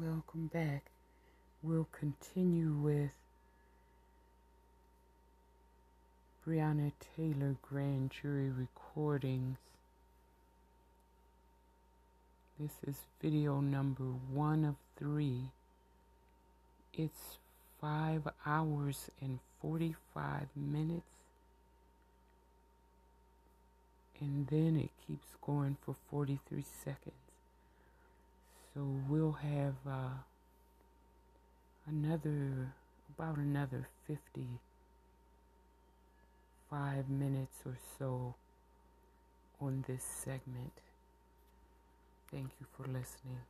Welcome back. We'll continue with Breonna Taylor grand jury recordings. This is video number one of three. It's five hours and 45 minutes. And then it keeps going for 43 seconds. So we'll have uh, another, about another 55 minutes or so on this segment. Thank you for listening.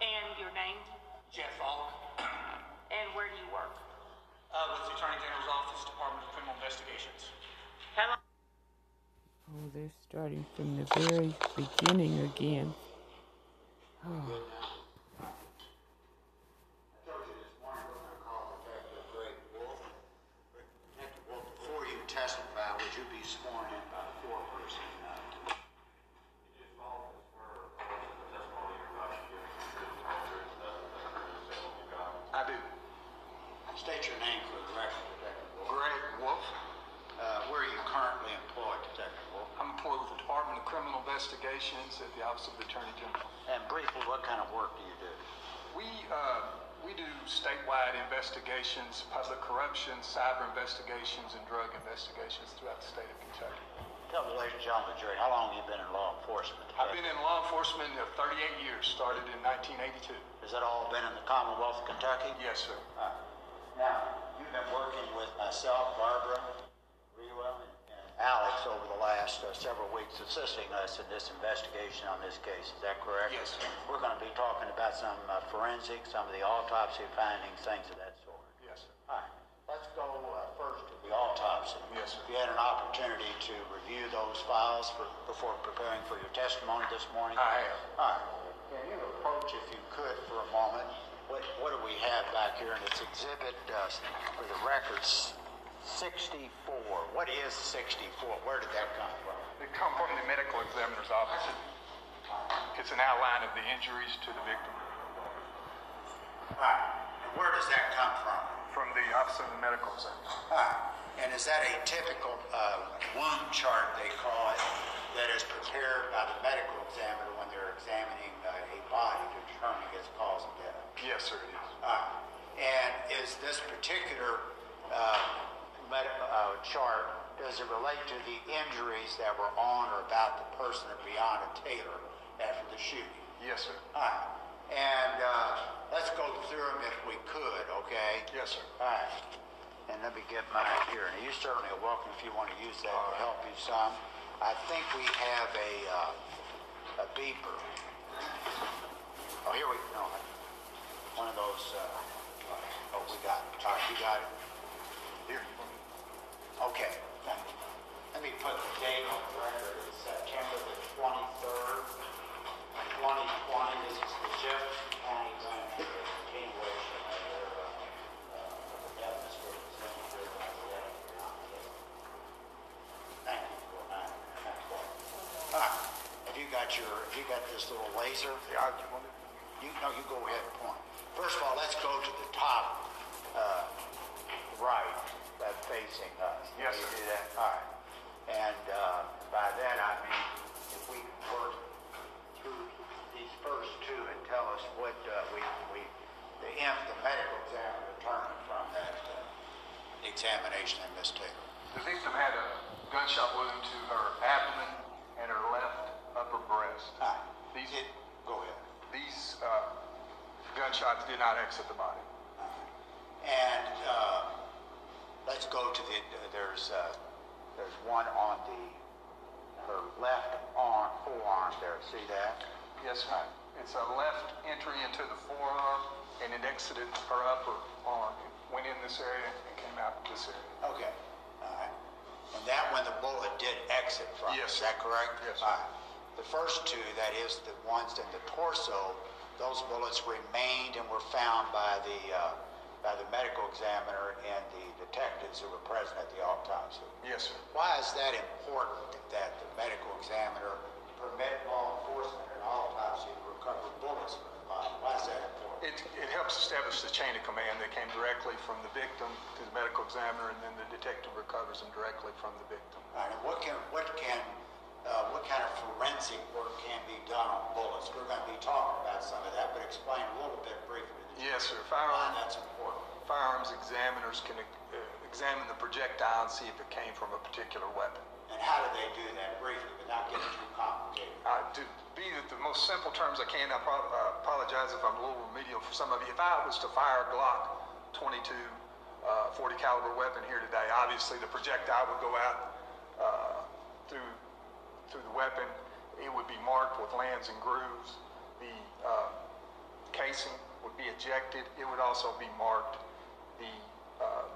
And your name? Jeff Falk, And where do you work? uh, with the Attorney General's Office, Department of Criminal Investigations. How long? Oh, they're starting from the very beginning again. Oh, I told you this morning we're gonna call Detective Greg Wolf. Detective Wolf, before you testify, would you be sworn in by the foreperson? uh, I do. State your name for the record, Detective Wolf. Greg Wolf. Uh, where are you currently employed, Detective Wolf? I'm employed with the Department of Criminal Investigations at the Office of the Attorney General. And briefly, what kind of work do you do? We, uh, we do statewide investigations, public corruption, cyber investigations, and drug investigations throughout the state of Kentucky. Tell the ladies and gentlemen of the jury, how long have you been in law enforcement? I've been in law enforcement uh, 38 years, started in 1982. Has that all been in the Commonwealth of Kentucky? Yes, sir. Uh, Now, you've been working with myself, Barbara, Rewell, and and Alex over the last uh, several weeks assisting us in this investigation on this case. Is that correct? Yes, sir. We're going to be talking about some uh, forensics, some of the autopsy findings, things of that sort. Yes, sir. All right, let's go uh, first to the autopsy. Yes, sir. You had an opportunity to review those files for, before preparing for your testimony this morning? I have. All right. Can you approach, if you could, for a moment? What, what do we have back here? And it's exhibit, uh, for the records, 64. What is 64? Where did that come from? It come from the medical examiner's office. It's an outline of the injuries to the victim All right. And where does that come from? from the Office of the Medical Examiner. All right. And is that a typical uh, wound chart, they call it, that is prepared by the medical examiner when they're examining uh, a body to determine its cause of death? Yes, sir, it is. Uh, and is this particular uh, med- uh, chart, does it relate to the injuries that were on or about the person of Breonna Taylor after the shooting? Yes, sir. All right. And uh, let's go through them if we could, okay? Yes, sir. All right. And let me get mine here. And you're certainly welcome if you want to use that to help you some. I think we have a, uh, a beeper. Oh, here we no, one of those. Uh, oh, we got. All right, you got it. Here. Okay. Let me put the date on the record. It's September the 23rd, 2020. This is the Jefferson County Grand Jury continuation of their uh, uh, evidence for the Missouri Jury Thank you for that. Thank you. All right. Have you got your, you got this little laser? You, no, you go ahead and point. First of all, let's go to the top, uh, right, that facing us. Yes, you sir. do that? All right. And, uh, by that I mean, if we can work through these first two and tell us what, uh, we, we, the imp, the medical examiner determined from that, uh, examination of Miss Taylor. The victim had a gunshot wound to her abdomen and her left upper breast. Right. These, It- Go ahead. these uh, gunshots did not exit the body. And uh, let's go to the. There's uh, there's one on the her left arm, forearm there. See that? Yes, sir. It's a left entry into the forearm, and it exited her upper arm. It went in this area and came out this area. Okay. All right. And that one, the bullet did exit from. Yes, Is that correct? Yes. All right. The first two, that is the ones in the torso, those bullets remained and were found by the, uh, by the medical examiner and the detectives who were present at the autopsy. Yes, sir. Why is that important that the medical examiner permit law enforcement and autopsy to recover bullets from the body? Why is that important? It, it helps establish the chain of command that came directly from the victim to the medical examiner, and then the detective recovers them directly from the victim. All right, and what can, what can, uh, what kind of forensic work can be done on bullets? We're gonna be talking about some of that, but explain a little bit briefly. to Yes, sir. Firearm- that's important. Firearms examiners can uh, examine the projectile and see if it came from a particular weapon. And how do they do that briefly, without getting too complicated? Uh, to be the, most simple terms I can, I pro- uh, apologize if I'm a little remedial for some of you. If I was to fire a Glock 22 uh, 40 caliber weapon here today, obviously the projectile would go out through the weapon. It would be marked with lands and grooves. The uh, casing would be ejected. It would also be marked. The uh,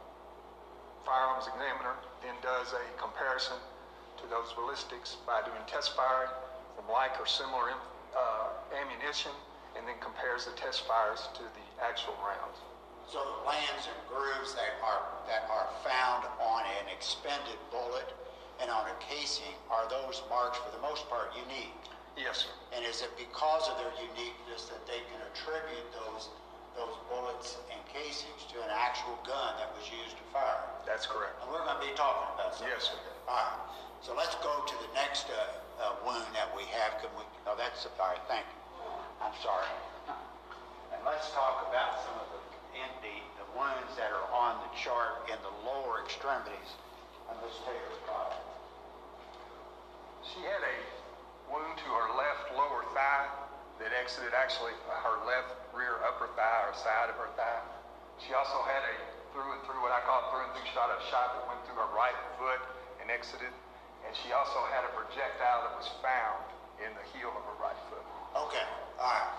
firearms examiner then does a comparison to those ballistics by doing test firing from like or similar uh, ammunition and then compares the test fires to the actual rounds. So the lands and grooves that are, that are found on an expended bullet and on a casing, are those marks for the most part unique? Yes, sir. And is it because of their uniqueness that they can attribute those, those bullets and casings to an actual gun that was used to fire? That's correct. And we're gonna be talking about something. Yes, sir. like. All right, so let's go to the next, uh, uh, wound that we have, can we, oh, that's, all right, thank you. I'm sorry. And let's talk about some of the, in the, the wounds that are on the chart in the lower extremities of Ms. Taylor's body. She had a wound to her left lower thigh that exited actually her left rear upper thigh or side of her thigh. She also had a through and through, what I call through and through shot, a shot that went through her right foot and exited. And she also had a projectile that was found in the heel of her right foot. Okay, all right.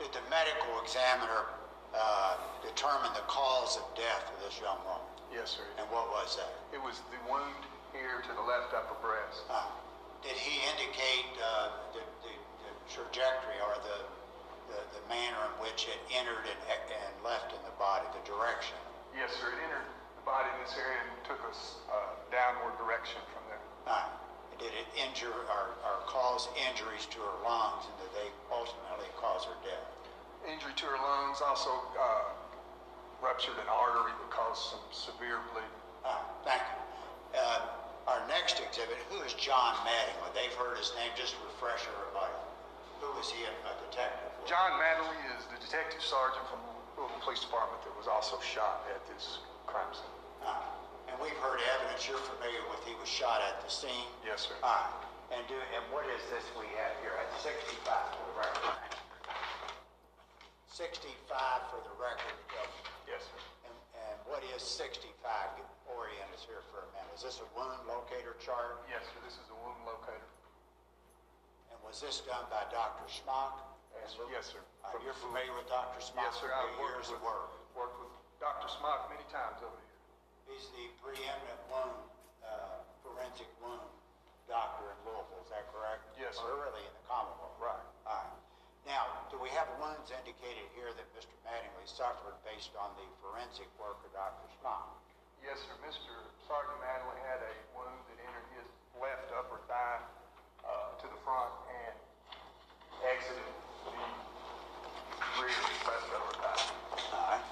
Did the medical examiner, uh, determine the cause of death of this young woman? Yes, sir. And what was that? It was the wound here to the left upper breast. Uh, Did he indicate uh, the the the trajectory or the the the manner in which it entered and and left in the body, the direction? Yes, sir. It entered the body in this area and took us uh, downward direction from there. Uh, Did it injure or or cause injuries to her lungs, and did they ultimately cause her death? Injury to her lungs also uh, ruptured an artery that caused some severe bleeding. Uh, Thank you. Uh, Our next exhibit, who is John Mattingly? They've heard his name, just to refresh everybody. Who is he a a detective for? John Mattingly is the detective sergeant from the Louisville Police Department that was also shot at this crime scene. Uh, And we've heard evidence you're familiar with, he was shot at the scene? Yes, sir. All right. And do, and what is this we have here? That's 65 for the record. 65 for the record. uh, Yes, sir. What is 65? Orient us here for a minute. Is this a wound locator chart? Yes, sir. This is a wound locator. And was this done by Dr. Smock? Yes, yes, sir. Right, You're familiar with Dr. Smock? Yes, sir. I've worked with, work. worked with Dr. Smock many times over here. He's the preeminent wound, uh, forensic wound doctor in Louisville, is that correct? Yes, sir. Or sir. really in the Commonwealth? Right. All right. Now, do we have wounds indicated here that Mr. Mattingly suffered based on the forensic work of Dr. Smock? Yes, sir. Mr. Sergeant Mattingly had a wound that entered his left upper thigh uh, to the front and exited the rear left upper thigh. All right.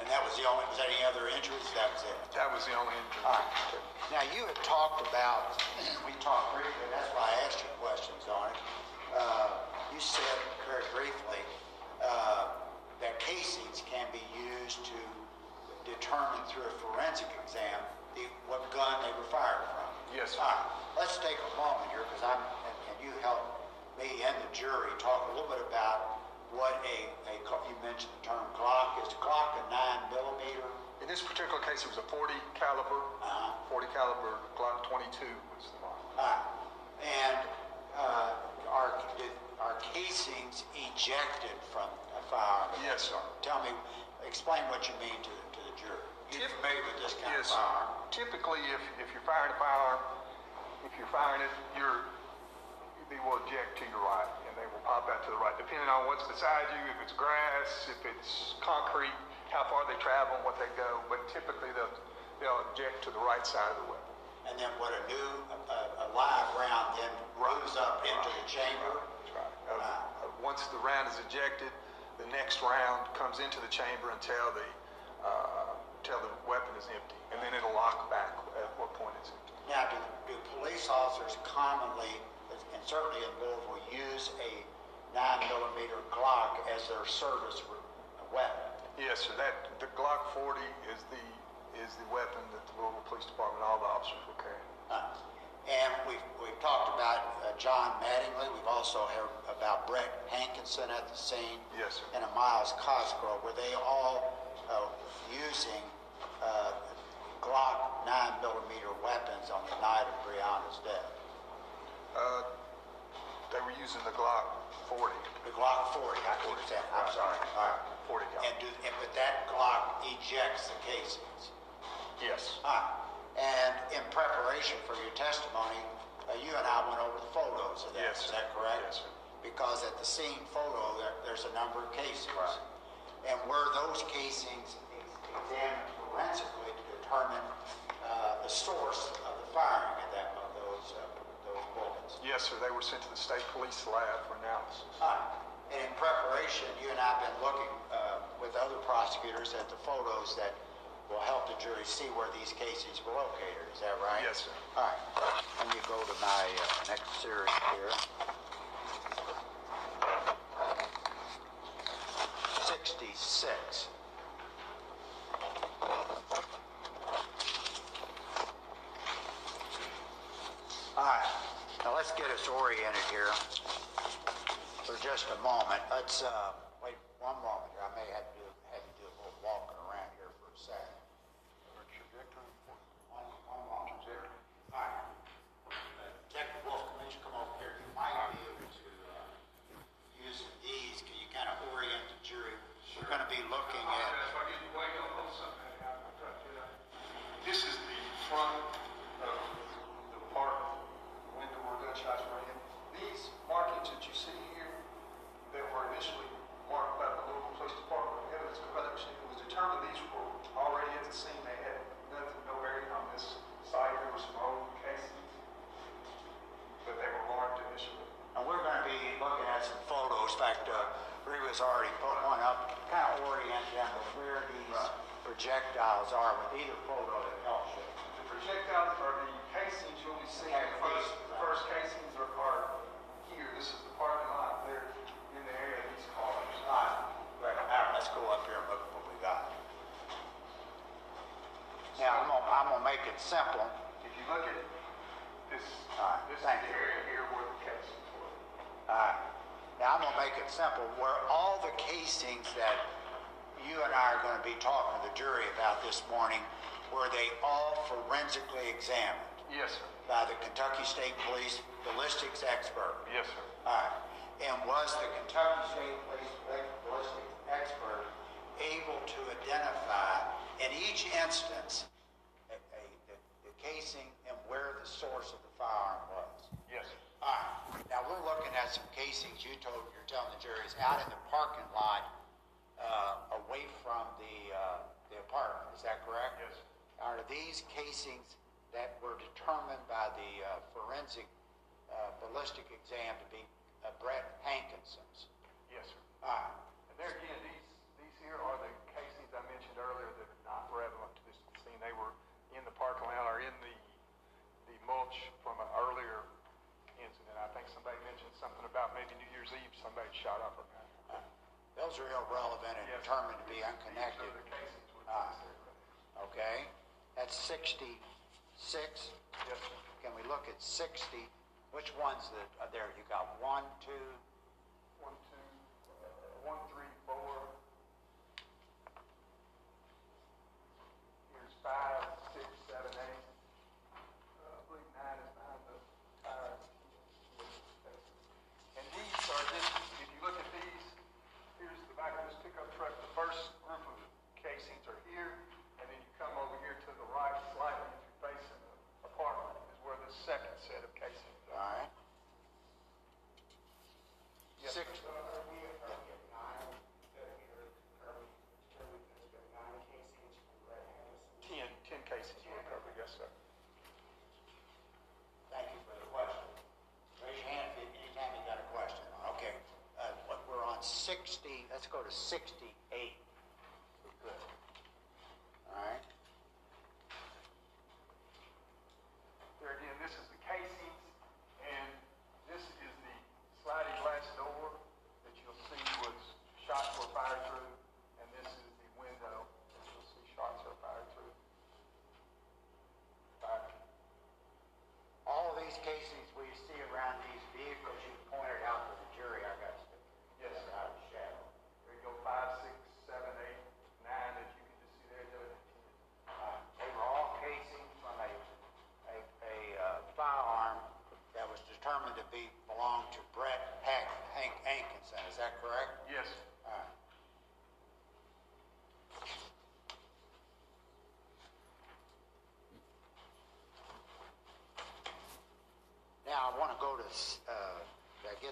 And that was the only, was there any other injuries? That was it? That was the only injury. All right. Now, you had talked about, we talked briefly, that's why I asked you questions on it. Uh, You said very briefly uh, that casings can be used to determine through a forensic exam the, what gun they were fired from. Yes, sir. All right, let's take a moment here, because I'm, and and you help me and the jury talk a little bit about what a, a, you mentioned the term Glock, is Glock a nine millimeter? In this particular case, it was a 40 caliber, Uh-huh. 40 caliber Glock 22 was the model. Uh, And uh, are, did- are casings ejected from a firearm? Yes, sir. Tell me, explain what you mean to, the- to the jury. You're Typ- familiar with this kind of Yes, sir. firearm? Typically, if, if you're firing a firearm, if you're firing it, you're, they will eject to your right, and they will pop out to the right, depending on what's beside you, if if it's concrete, how far they travel, and what they go, but typically they'll, they'll eject to the right side of the weapon. And then what a new, a, a live round then moves up into the chamber? That's right. Uh, uh, Once the round is ejected, the next round comes into the chamber until the, uh, until the weapon is empty, and then it'll lock back at what point it's empty. Now, do, do police officers commonly, and certainly in Louisville, use a nine millimeter Glock as their service weapon? Yes, sir, that, the Glock 40 is the, is the weapon that the Louisville Police Department, all the officers will carry. Uh, And we've, we've talked about uh, John Mattingly, we've also heard about Brett Hankinson at the scene. Yes, sir. And a Myles Cosgrove, were they all uh, using uh, Glock 9 millimeter weapons on the night of Breonna's death? Uh, they were using the Glock 40. The Glock 40, I keep saying, I'm sorry, all right. 40 And do, and but that Glock ejects the casings? Yes. All right. And in preparation for your testimony, uh, you and I went over the photos of that. Yes, Is sir. that correct? Yes, sir. Because at the scene photo, there, there's a number of casings. Right. And were those casings examined forensically to determine uh, the source of the firing of, that, uh, Yes, sir, they were sent to the state police lab for analysis. All right. And in preparation, you and I have been looking uh, with other prosecutors at the photos that will help the jury see where these cases were located. Is that right? Yes, sir. All right. Let me go to my uh, next series here. 66. All right. Now let's get us oriented here for just a moment. Let's uh, wait one moment here. I may have to do, a little walking around here for a second. One, one moment here. All right. Uh, Detective Wolf, come in, come over here. You might be able to uh, use these. Can you kind of orient the jury? We're going to be looking at. This is the front of the park window where gunshots were in. These markings that you see here that were initially marked by the Louisville Police Department evidence collection, it was determined these were already at the scene. They had nothing, no area on this site. There were some old casings, but they were marked initially. And we're going to be looking at In fact, uh, Reba's already put one up, kind of orient them to where these projectiles are with either photo that helps you. The projectiles are the casings you'll be seeing. The first, the first casings are, are here. This is the parking lot. They're in the area of these cars. All right, right, all right, let's go up here and look at what we got. Now, I'm gonna, I'm gonna make it simple. If you look at this, right, this is thank the you. area here where the casings were. All right. Now, I'm gonna make it simple. Where all the casings that you and I are gonna be talking to the jury about this morning, were they all forensically examined Yes, sir. by the Kentucky State Police ballistics expert? Yes, sir. All right. And was the Kentucky State Police ballistics expert able to identify in each instance a, a, the, the casing and where the source of the firearm was? Yes, sir. All right. Now we're looking at some casings. You told you're telling the jury is out in the parking lot, uh, away from the uh, the apartment. Is that correct? Yes. Are these casings that were determined by the uh, forensic uh, ballistic exam to be uh, Brett Hankinson's? Yes, sir. All right. And there again, these, these here are the casings I mentioned earlier that are not relevant to this scene. They were in the parking lot or in the, the mulch from an earlier incident. I think somebody mentioned something about maybe New Year's Eve, somebody shot up a gun. Those are irrelevant and Yes. determined to be unconnected. These are the casings with this. Okay. That's 66. Yes, sir. Can we look at 60? Which ones that are there? You got one, two, One, two, uh, one, three, four. Here's five, set of cases. All right. Yes, Six. Sir. Ten cases were recovered, yes, sir. Thank you for the question. Raise your hand if you, anytime you got a question. Okay, uh, what, we're on 60, let's go to 60.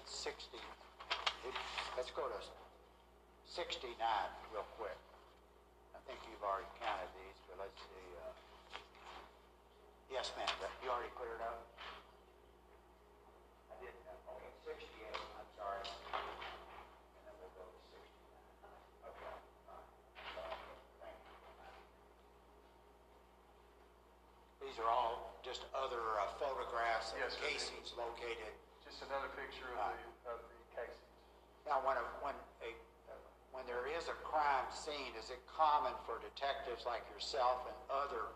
60, let's go to 69 real quick. I think you've already counted these, but let's see. uh, Yes, ma'am, you already cleared it up? I did, okay, 68, I'm sorry. And then we'll go to 69. Okay, all right. Thank you. These are all just other uh, photographs of Yes, casings located. Just another picture of the, of the casings. Now, when a, when a, when there is a crime scene, is it common for detectives like yourself and other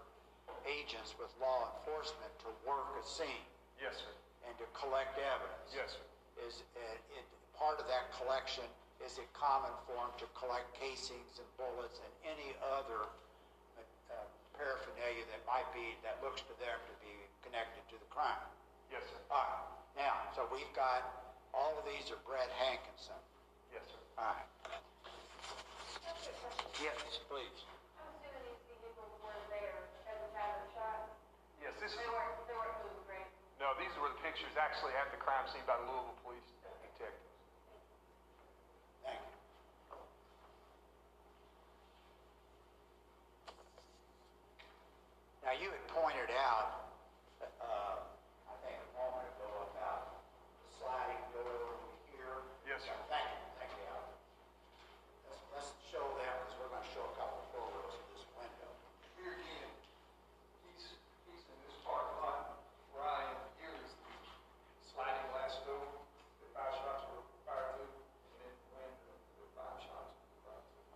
agents with law enforcement to work a scene Yes, sir. and to collect evidence? Yes, sir. Is it, it, part of that collection, is it common for them to collect casings and bullets and any other uh, paraphernalia that might be, that looks to them to be connected to the crime? Yes, sir. All right, now, so we've got, all of these are Brett Hankinson. Yes, sir. All right. Yes, please. I'm assuming these vehicles were there at the time of the shot. Yes, this is, They weren't, they weren't moved, right? no, these were the pictures actually at the crime scene by the Louisville Police detectives. Thank you. Now, you had pointed out, uh, I think a moment ago about the sliding door over here. Yes, sir. Thank you, thank you, Al. Let's, let's show them, because we're gonna show a couple of photos of this window. Here again, he's, he's in this parking lot, where I am, here is the sliding glass door, that five shots were fired through, and then the window, the five shots were fired through.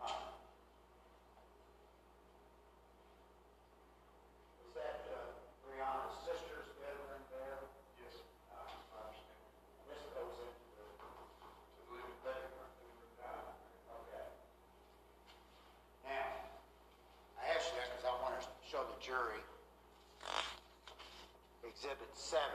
Was that, uh, Breonna's sister's bedroom there? Yes, sir. Uh, I understand. This goes into the, to the living room. Okay. Now, I asked you that because I want to show the jury Exhibit 70.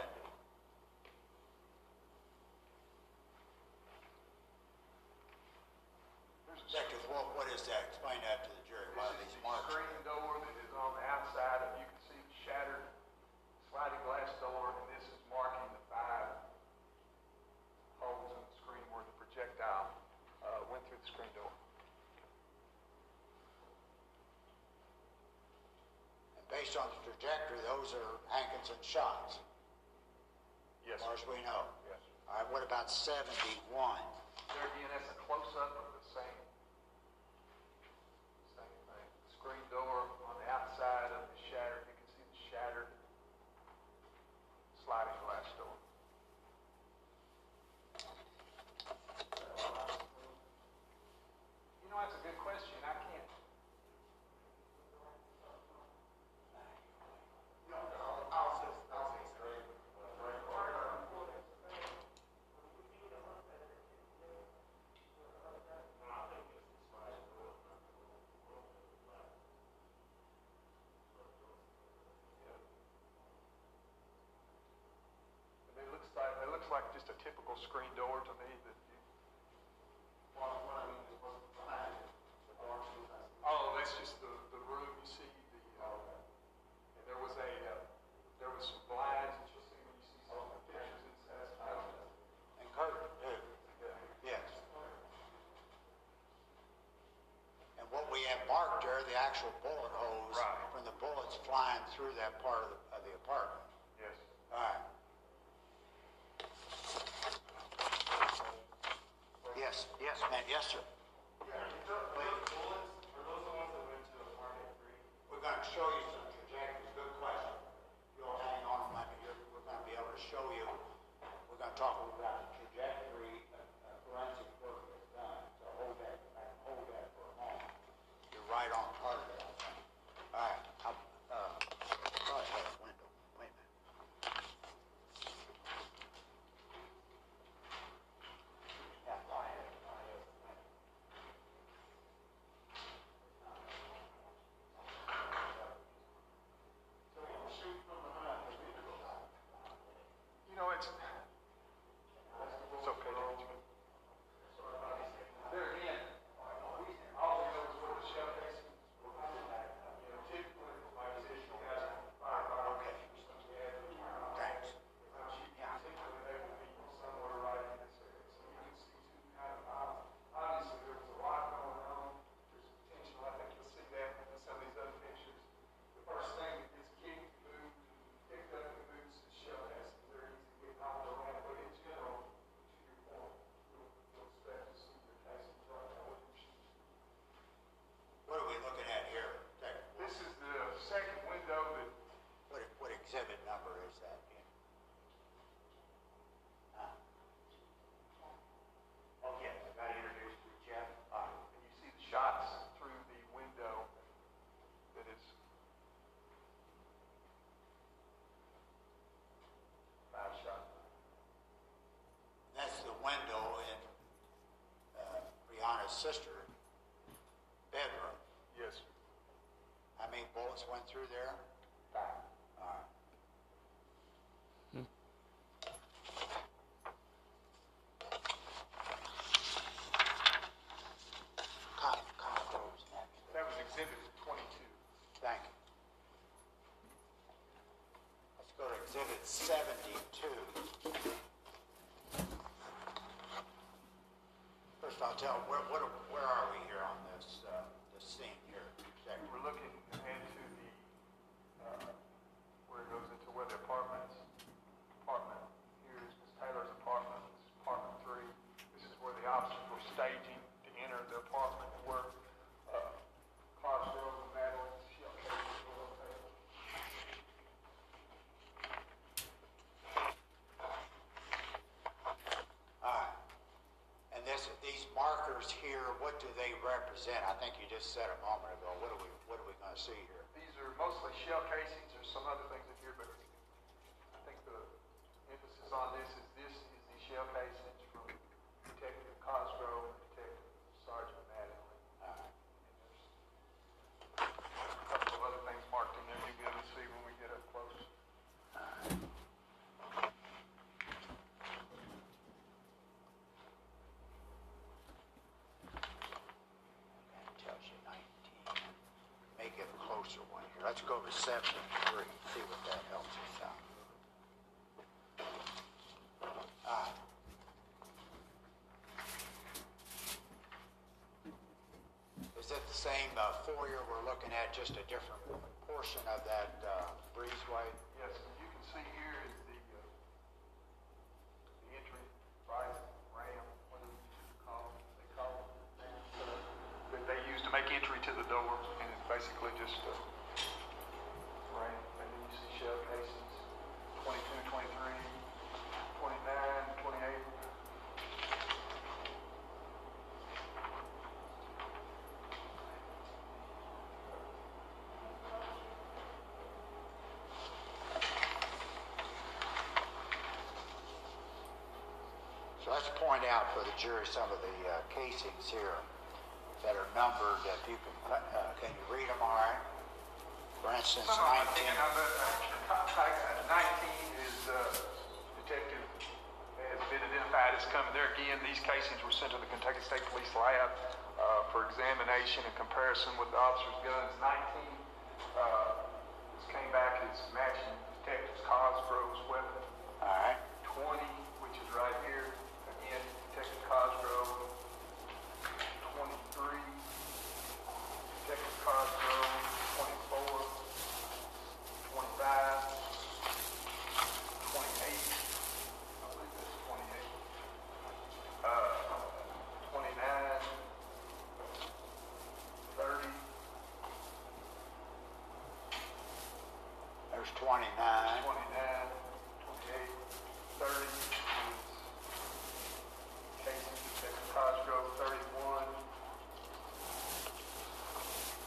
Detective, what, what is that? Explain that to the jury. Why are This these is the screen door that is on the outside, and you can see the shattered sliding glass door, and this is marking the five holes in the screen where the projectile, uh, went through the screen door. And based on the trajectory, those are Hankinson shots, as far as we know. Yes. All right, what about 71? There again, that's a close-up of the same, same thing. Screen door on the outside of the shattered, you can see the shattered sliding glass door. You know, that's a good question. I can't. It looks like, it looks like just a typical screen door to me that you. Oh, that's just the, the room, you see, the, uh, and there was a, uh, there was some blinds that you'll see when you see some of the pictures inside. And curtain, too. Yes. And what we have marked there, the actual bullet holes Right. from the bullets flying through that part of the, of the apartment. Yes, ma'am. Yes, sir. window in uh, Breonna's sister bedroom? Yes. How many bullets went through there? Five. All right. Exhibit 72. Markers here, what do they represent? I think you just said a moment ago. What are we, what are we gonna see here? These are mostly shell casings, there's some other things in here, but I think the emphasis on this is this is the shell casings from Detective Cosgrove and Detective Sergeant Mattingly. All right. A couple of other things marked in there you'll be able to see when we get up close. That tells you nineteen. Make it a closer one here. Let's go to seventy-three, see what that helps us out. Right. Is it the same uh, foyer we're looking at, just a different portion of that uh, breezeway? Yes, and you can see here is the, uh, the entry, right, ramp, what call it, they call it, uh, that they use to make entry to the door, and it's basically just a ramp, and then you see shell casings, 22, 23, 29, 28. Let's point out for the jury some of the uh, casings here that are numbered, if you can, uh, can you read them all right? For instance, Some of I 19. think, uh, but, uh, like, uh, nineteen is, uh, detective has been identified as coming. There again, these casings were sent to the Kentucky State Police Lab, uh, for examination and comparison with the officer's guns. Nineteen, uh, this came back as matching Detective Cosgrove's weapon. All right, Twenty, which is right here, again, Detective Cosgrove. Twenty-three, Detective Cosgrove, twenty-four, twenty-five, twenty-eight, I believe that's twenty-eight, uh, twenty-nine, thirty, there's 29. 29, 28, 30 is Casey, Detective Cosgrove, 31.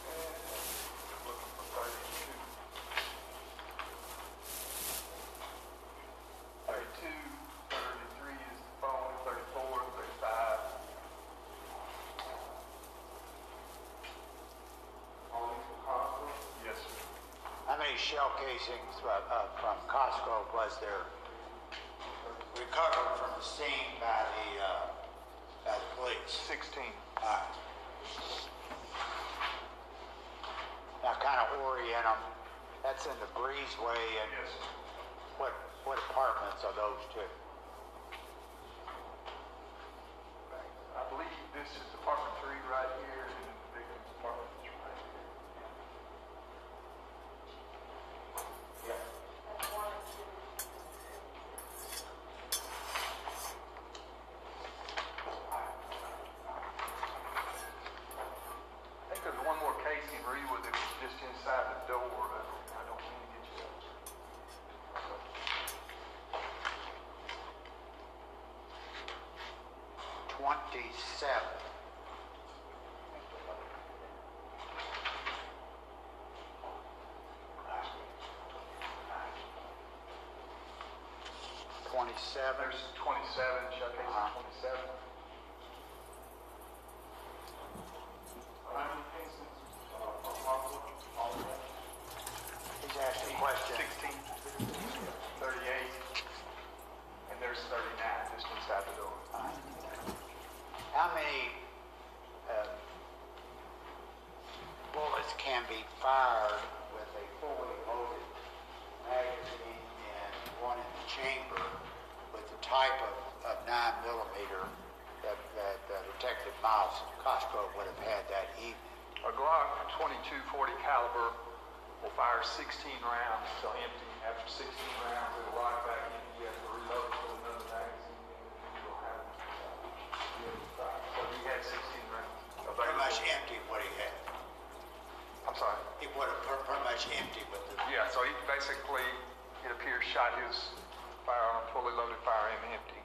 And looking for 32. 32, 33 is the phone, 34, 35. All these for Cosgrove? Yes, sir. Shell casings uh, uh, from Cosgrove was there recovered from the scene by the, uh, by the police? 16. All right. Now, kind of orient them. That's in the breezeway, and Yes, what, what apartments are those two? I believe this is apartment three right here, and then the victim's apartment is right here. That's one and two. I think there's one more case in Reedwood that was just inside the door, but I don't mean to get you. Twenty-seven. 27. There's 27, showcase Uh-huh. 27. He's asking a question. 16, 38, and there's 39 just inside the door. How many uh, bullets can be fired with a fully loaded magazine and one in the chamber with the type of, of 9 millimeter that, that uh, Detective Myles Cosgrove would have had that evening? A Glock 22 40 caliber will 16 rounds until empty. After 16 rounds, it'll lock back in. You have to reload with another magazine, and you'll have uh, be able to fire. So he had 16 rounds. Pretty much empty what he had. I'm sorry. He would have pretty pretty much empty with the Yeah, so he basically, it appears, shot his firearm, fully loaded firearm empty.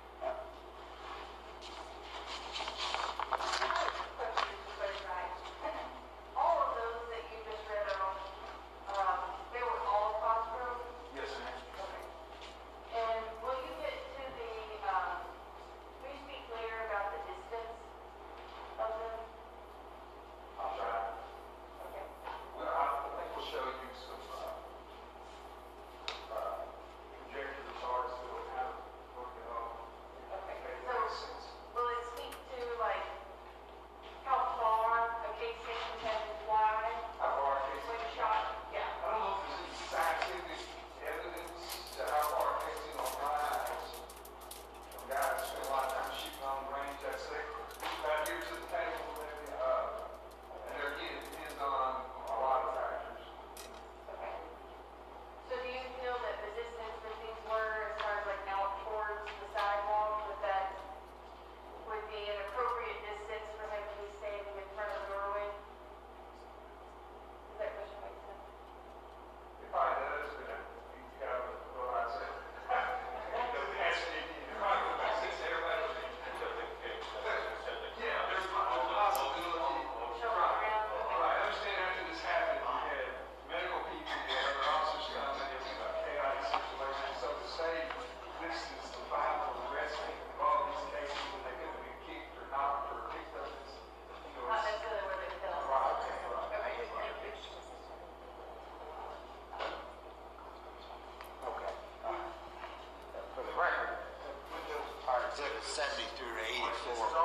70 through to 84,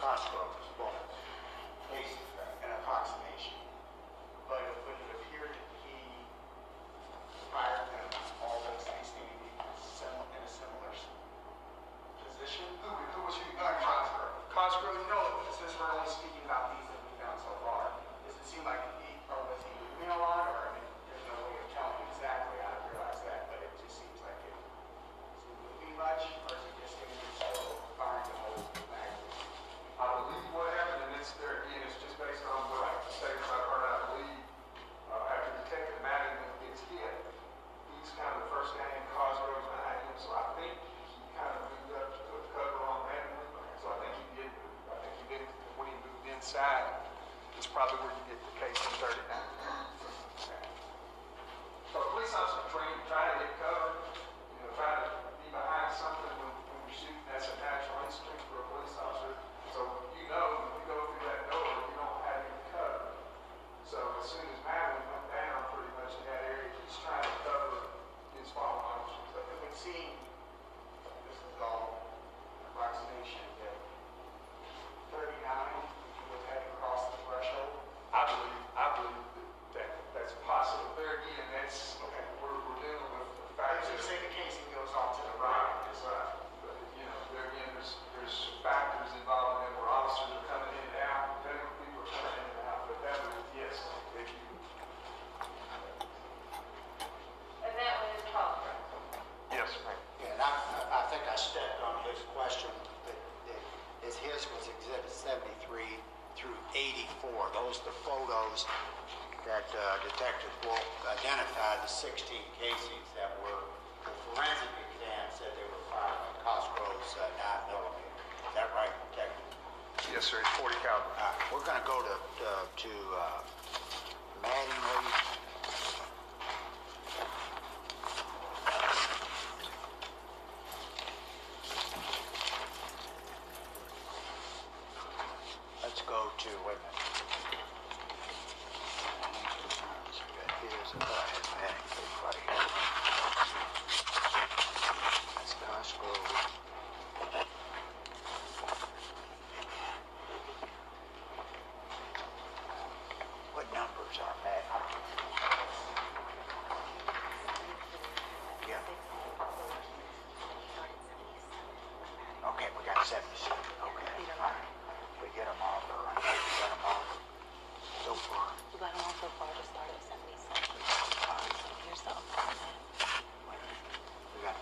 Cosgrove's bullets. Case, an approximation. but it would appear that he fired them all those things in a similar position? Who, who was? Uh, Cosgrove. Cosgrove? No, since we're only speaking about these that we found so far, does it seem like he, or was he moving a lot, or, I mean, there's no way of telling exactly, I realize that, but it just seems like it, is he moving much, or is he just standing still, firing the whole magazine? I believe what happened, and it's there again, it's just based on what statements I've heard, I believe, uh, after Detective Mattingly gets hit, he's kind of the first guy in Cosgrove's behind him, so I think he kind of moved up to put cover on Mattingly, so I think he did, move. I think he did, when inside, is probably where you get the case in thirty-nine. So a police officer trained to try to get cover, you know, try to be behind something when, when you're shooting, that's a natural instinct for a police officer. So you know, when you go through that door, you don't have any cover. So as soon as Mattingly went down pretty much in that area, he's trying to cover his fallen officers. So it would seem, this is all approximation, that thirty-nine would have crossed the threshold. I believe, I believe that, that that's possible. There again, that's, we're, we're dealing with the I facts. was gonna say the casing goes off to the Right, right. that's right. But, you know, there again, there's, there's factors involved in it where officers are coming in and out, medical people are coming in and out, but that would, yes, if you, And that one is Costco. yes, ma'am. Yeah, and I, I think I stepped on his question, that, that is his was exhibit 73 through 84. Those are the photos that uh, Detective Wolf identified, the 16 casings that were, the forensic exam said they were Cosgrove's uh, 9 millimeter. Is that right, Detective? Yes, sir, it's forty caliber. Uh, We're going to go to, uh, to uh, Mattingly.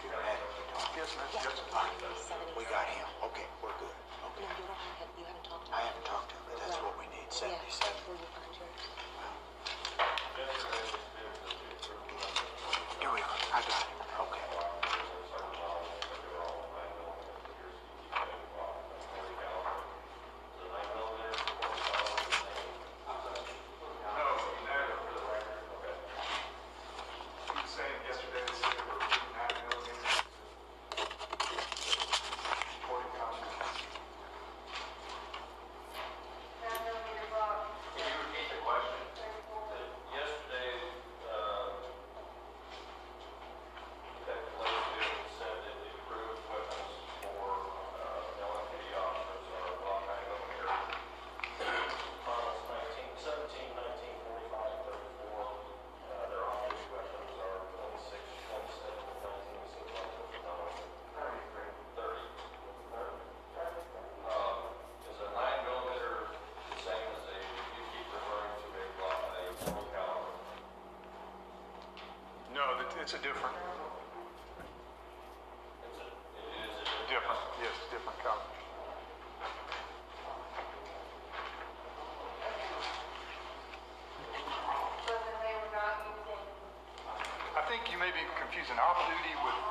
Business. We got him. Okay, we're good. Okay. You don't have him. You haven't talked to him. I haven't talked to him, but that's what we need. Seventy-seven. Where you find yours? Do. I got it. It's a different. Different, yes, different color. I think you may be confusing off duty with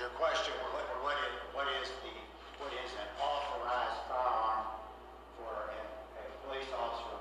your question, what, what, is, what is the what is an authorized firearm for a, a police officer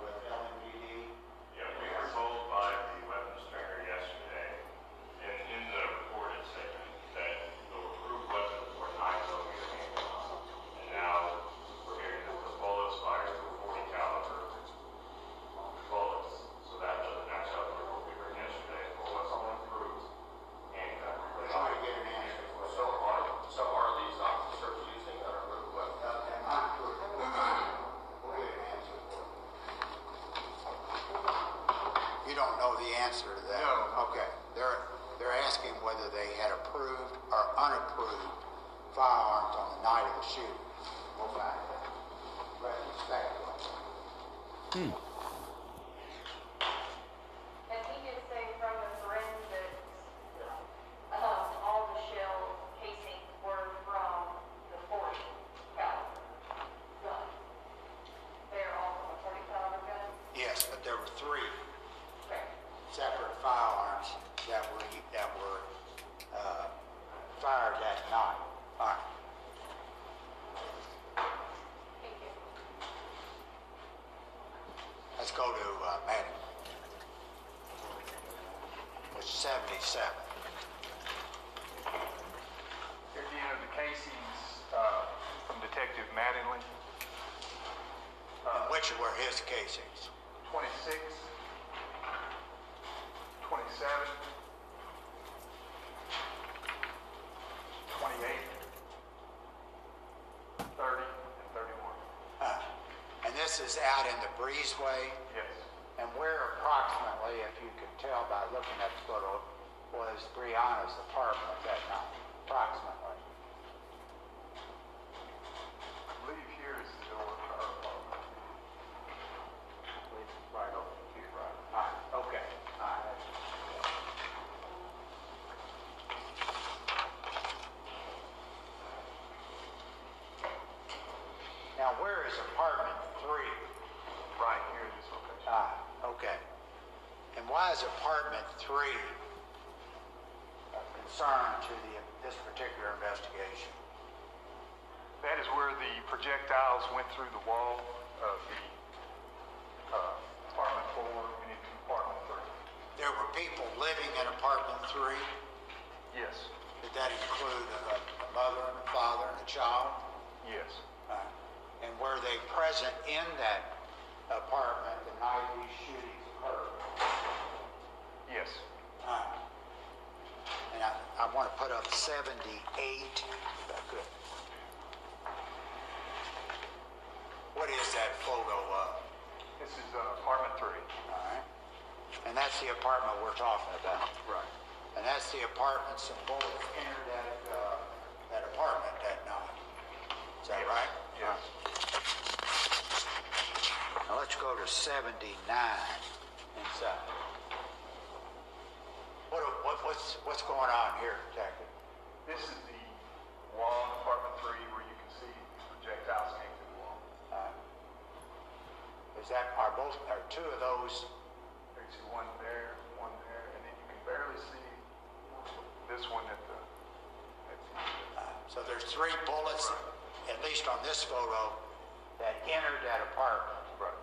answer to that. his 26, 27, 28, 30, and 31. Uh, and this is out in the breezeway? Yes. And where approximately, if you can tell by looking at the photo, was Breonna's apartment that night? Approximately. Three of concern to the, this particular investigation? That is where the projectiles went through the wall of the uh, apartment four and into apartment three. There were people living in apartment three? Yes, Did that include a, a mother and a father and a child? yes, Uh, And were they present in that apartment the night these shootings occurred? yes. Uh, And I, I want to put up 78, if I could. What is that photo of? This is uh, apartment three. All right. And that's the apartment we're talking about. Right. And that's the apartment some bullets entered that, uh, that apartment that night. Is that right? Yes. Now let's go to 79 inside. What, what, what's, what's going on here, Detective? This is the wall in apartment three where you can see these projectiles came through the wall. Is that, are both, are two of those, You can see one there, one there, and then you can barely see this one at the, at the uh, so there's three bullets, at least on this photo, that entered that apartment. right.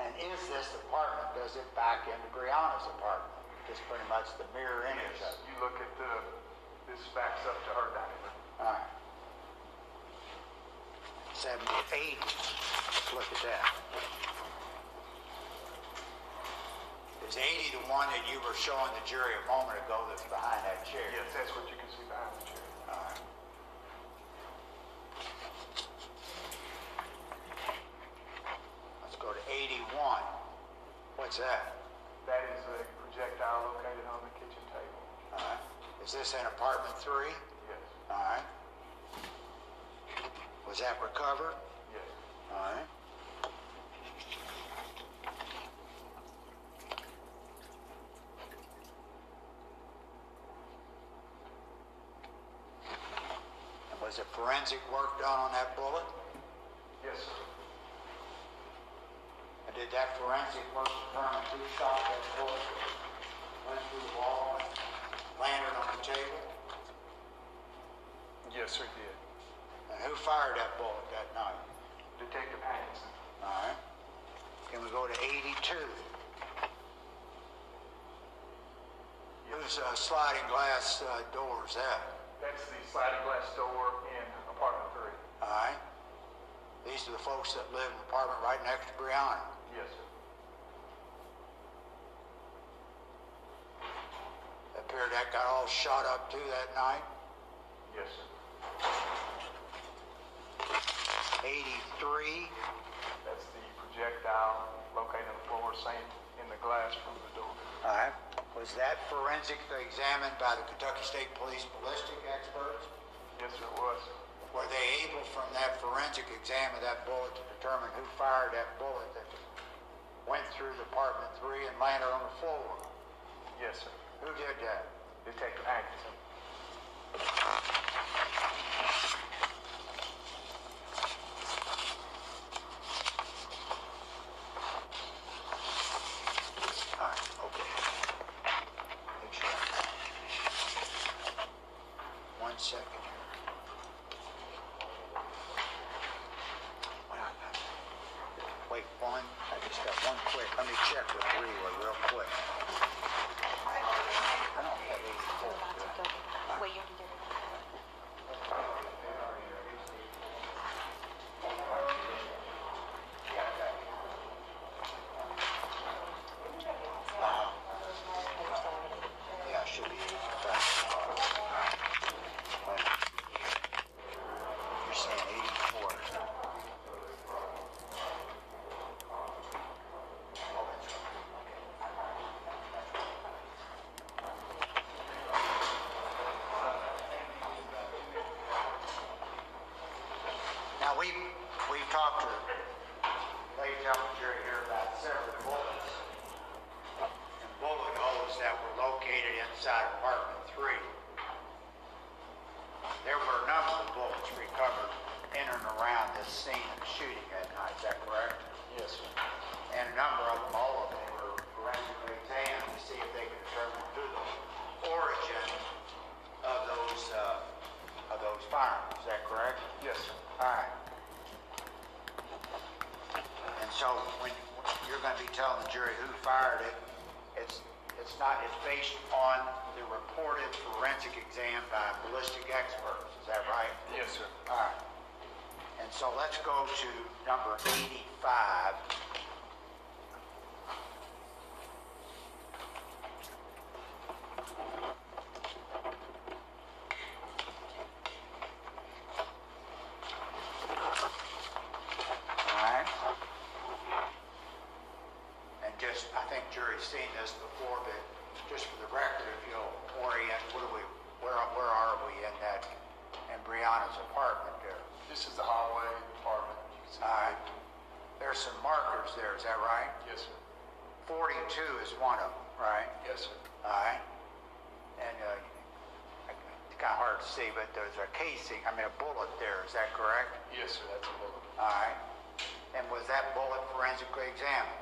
And is this apartment, does it back into Breonna's apartment? Just pretty much the mirror image of Yes, it. you look at the, this backs up to her dining room. All right. 70, 80. Look at that. Is 80 the one that you were showing the jury a moment ago that's behind that chair? Yes, that's what you can see behind the chair. All right. Let's go to 81. What's that? That is a projectile located on the kitchen table. All right. Is this in apartment three? Yes, All right. Was that recovered? yes. All right. And was it forensic work done on that bullet? Yes, sir. And did that forensic work determine who shot that bullet? Went through the wall and landed on the table? Yes, sir, did. And who fired that bullet that night? Detective Hanson. All right. Can we go to 82? Whose uh, sliding glass uh, door is that? That's the sliding glass door in apartment three. All right. These are the folks that live in the apartment right next to Breonna. Yes, sir. That got all shot up too that night. Yes, sir. 83. That's the projectile located on the floor, same in the glass from the door. All right. Was that forensically examined by the Kentucky State Police ballistic experts? Yes, sir, it was. Were they able from that forensic exam of that bullet to determine who fired that bullet that went through apartment three and landed on the floor? Yes, sir. Who did that? Detective Hanson. All right, okay. Make sure. One second here. Well, I- Wait, one, I just got one quick, let me check with Leroy real quick. I don't have eighty-four. Wait, you already did it. Talked to Lady Jury here about several bullets. And bullet holes that were located inside apartment three. There were a number of bullets recovered in and around this scene of the shooting that night, is that correct? Yes, sir. And a number of them, all of them were forensically examined to see if they could determine who the origin of those, uh, of those firearms, is that correct? Yes, sir. All right. And so when you're going to be telling the jury who fired it, it's, it's not, it's based on the reported forensic exam by ballistic experts, is that right? Yes, sir. All right. And so let's go to number 85. All right. And just, I think jury's seen this before, but just for the record, if you'll orient, what are we, where, where are we in that, in Breonna's apartment there? This is the hallway apartment. You can see. All right. There's some markers there, is that right? Yes, sir. 42 is one of them, right? Yes, sir. All right. And uh, it's kind of hard to see, but there's a casing, I mean, a bullet there, is that correct? Yes, sir. That's a bullet. All right. And was that bullet forensically examined?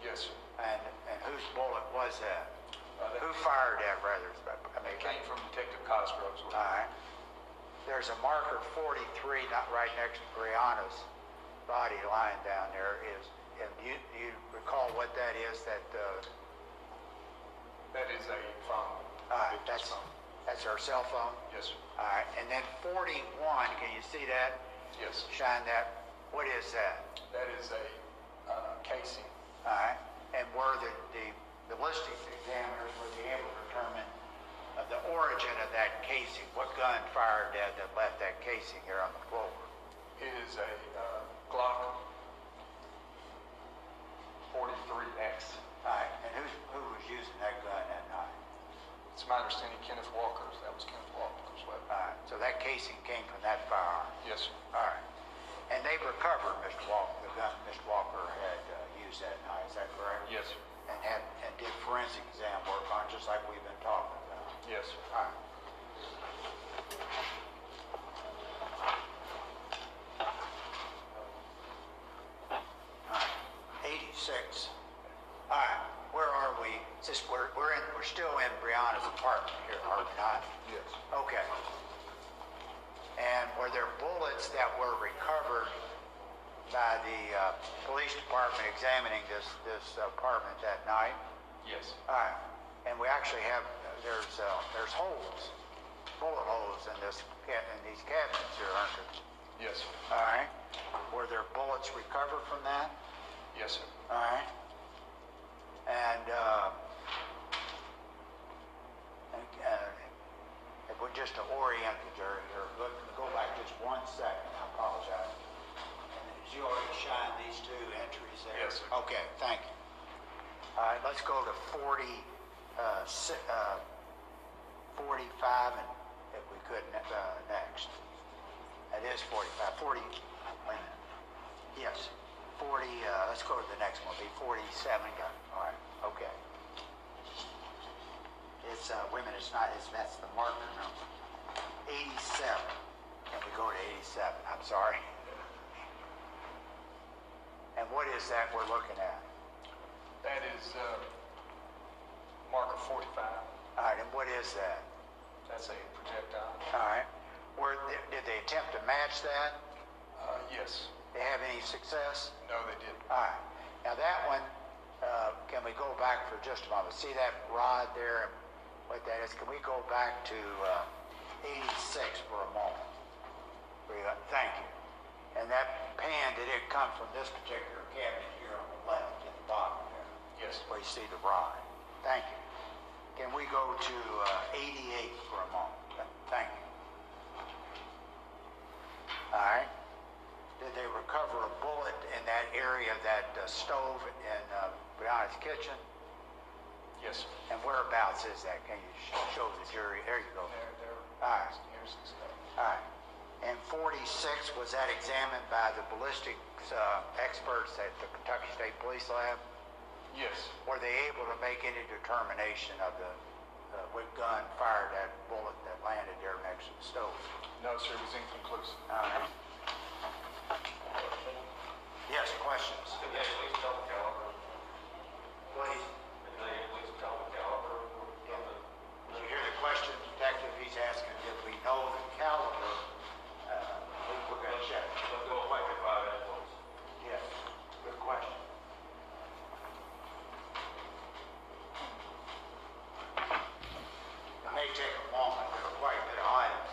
Yes, sir. And, and whose bullet was that? Uh, that Who fired that, rather? I mean, It came from Detective Cosgrove's. All right. There's a marker 43, not right next to Breonna's body lying down there. Is and you, do you recall what that is? That uh, That is a phone. Victor's that's phone. that's our cell phone. Yes, sir. All right, and then 41. Can you see that? Yes. Shine that. What is that? That is a uh, casing. All right, and were the the ballistics examiners were they able to determine uh, the origin of that casing? What gun fired that that left that casing here on the floor? It is a uh, Glock 43X. All right, and who's, who was using that gun that night? It's my understanding Kenneth Walker's. That was Kenneth Walker's weapon. All right, so that casing came from that firearm. Yes, sir. All right, and they recovered Mr. Walker, the gun Mr. Walker had uh, used that night. Is that correct? Yes, sir. And had and did forensic exam work on it, just like we've been talking about. Yes, sir. All right. All right, 86. All right, where are we? Just we're we're in we're still in Breonna's apartment here, are we not? Yes. Okay. And were there bullets that were recovered by the uh, police department examining this this apartment that night? Yes. All right. And we actually have there's uh, there's holes, bullet holes in this in these cabinets here, aren't there? Yes, sir. All right. Were there bullets recovered from that? Yes, sir. All right. And, uh, and, uh, if we're just to orient the jury here, look, go back just one second, I apologize. And did you already shine these two entries there? Yes, sir. Okay, thank you. All right, let's go to 40, uh, si- uh, 45 and if we could, ne- uh, next. That is 45, 40, wait a minute. Yes, 40, uh, let's go to the next one, be 47, got it, all right, okay. It's, uh, minute, it's not, it's, that's the marker number. 87, can we go to 87, I'm sorry. And what is that we're looking at? That is uh, marker 45. All right, and what is that? That's a projectile. All right, were, did they attempt to match that? Uh, yes. They have any success? No, they didn't. All right. Now that one, uh, can we go back for just a moment? See that rod there what that is? Can we go back to uh, 86 for a moment? Thank you. And that pan, did it come from this particular cabinet here on the left at the bottom there? Yes. Where you see the rod. Thank you. Can we go to uh, 88 for a moment? Thank you. All right. Did they recover a bullet in that area of that uh, stove in uh, Breonna's kitchen? Yes, sir. And whereabouts is that? Can you sh- show the jury? There you go. There, there. All right. Here's the stuff. All right. And 46, was that examined by the ballistics uh, experts at the Kentucky State Police Lab? Yes. Were they able to make any determination of the, uh, what gun fired that bullet that landed there next to the stove? No, sir, it was inconclusive. All right. Yes, questions? Did they at least tell the caliber? Please. Did they at least tell the caliber of the? Did you hear the question, detective? He's asking, did we know the caliber? Uh, we- We're gonna check. Let's go with five inch ones. Yes, good question. It may take a moment, there are quite a bit of items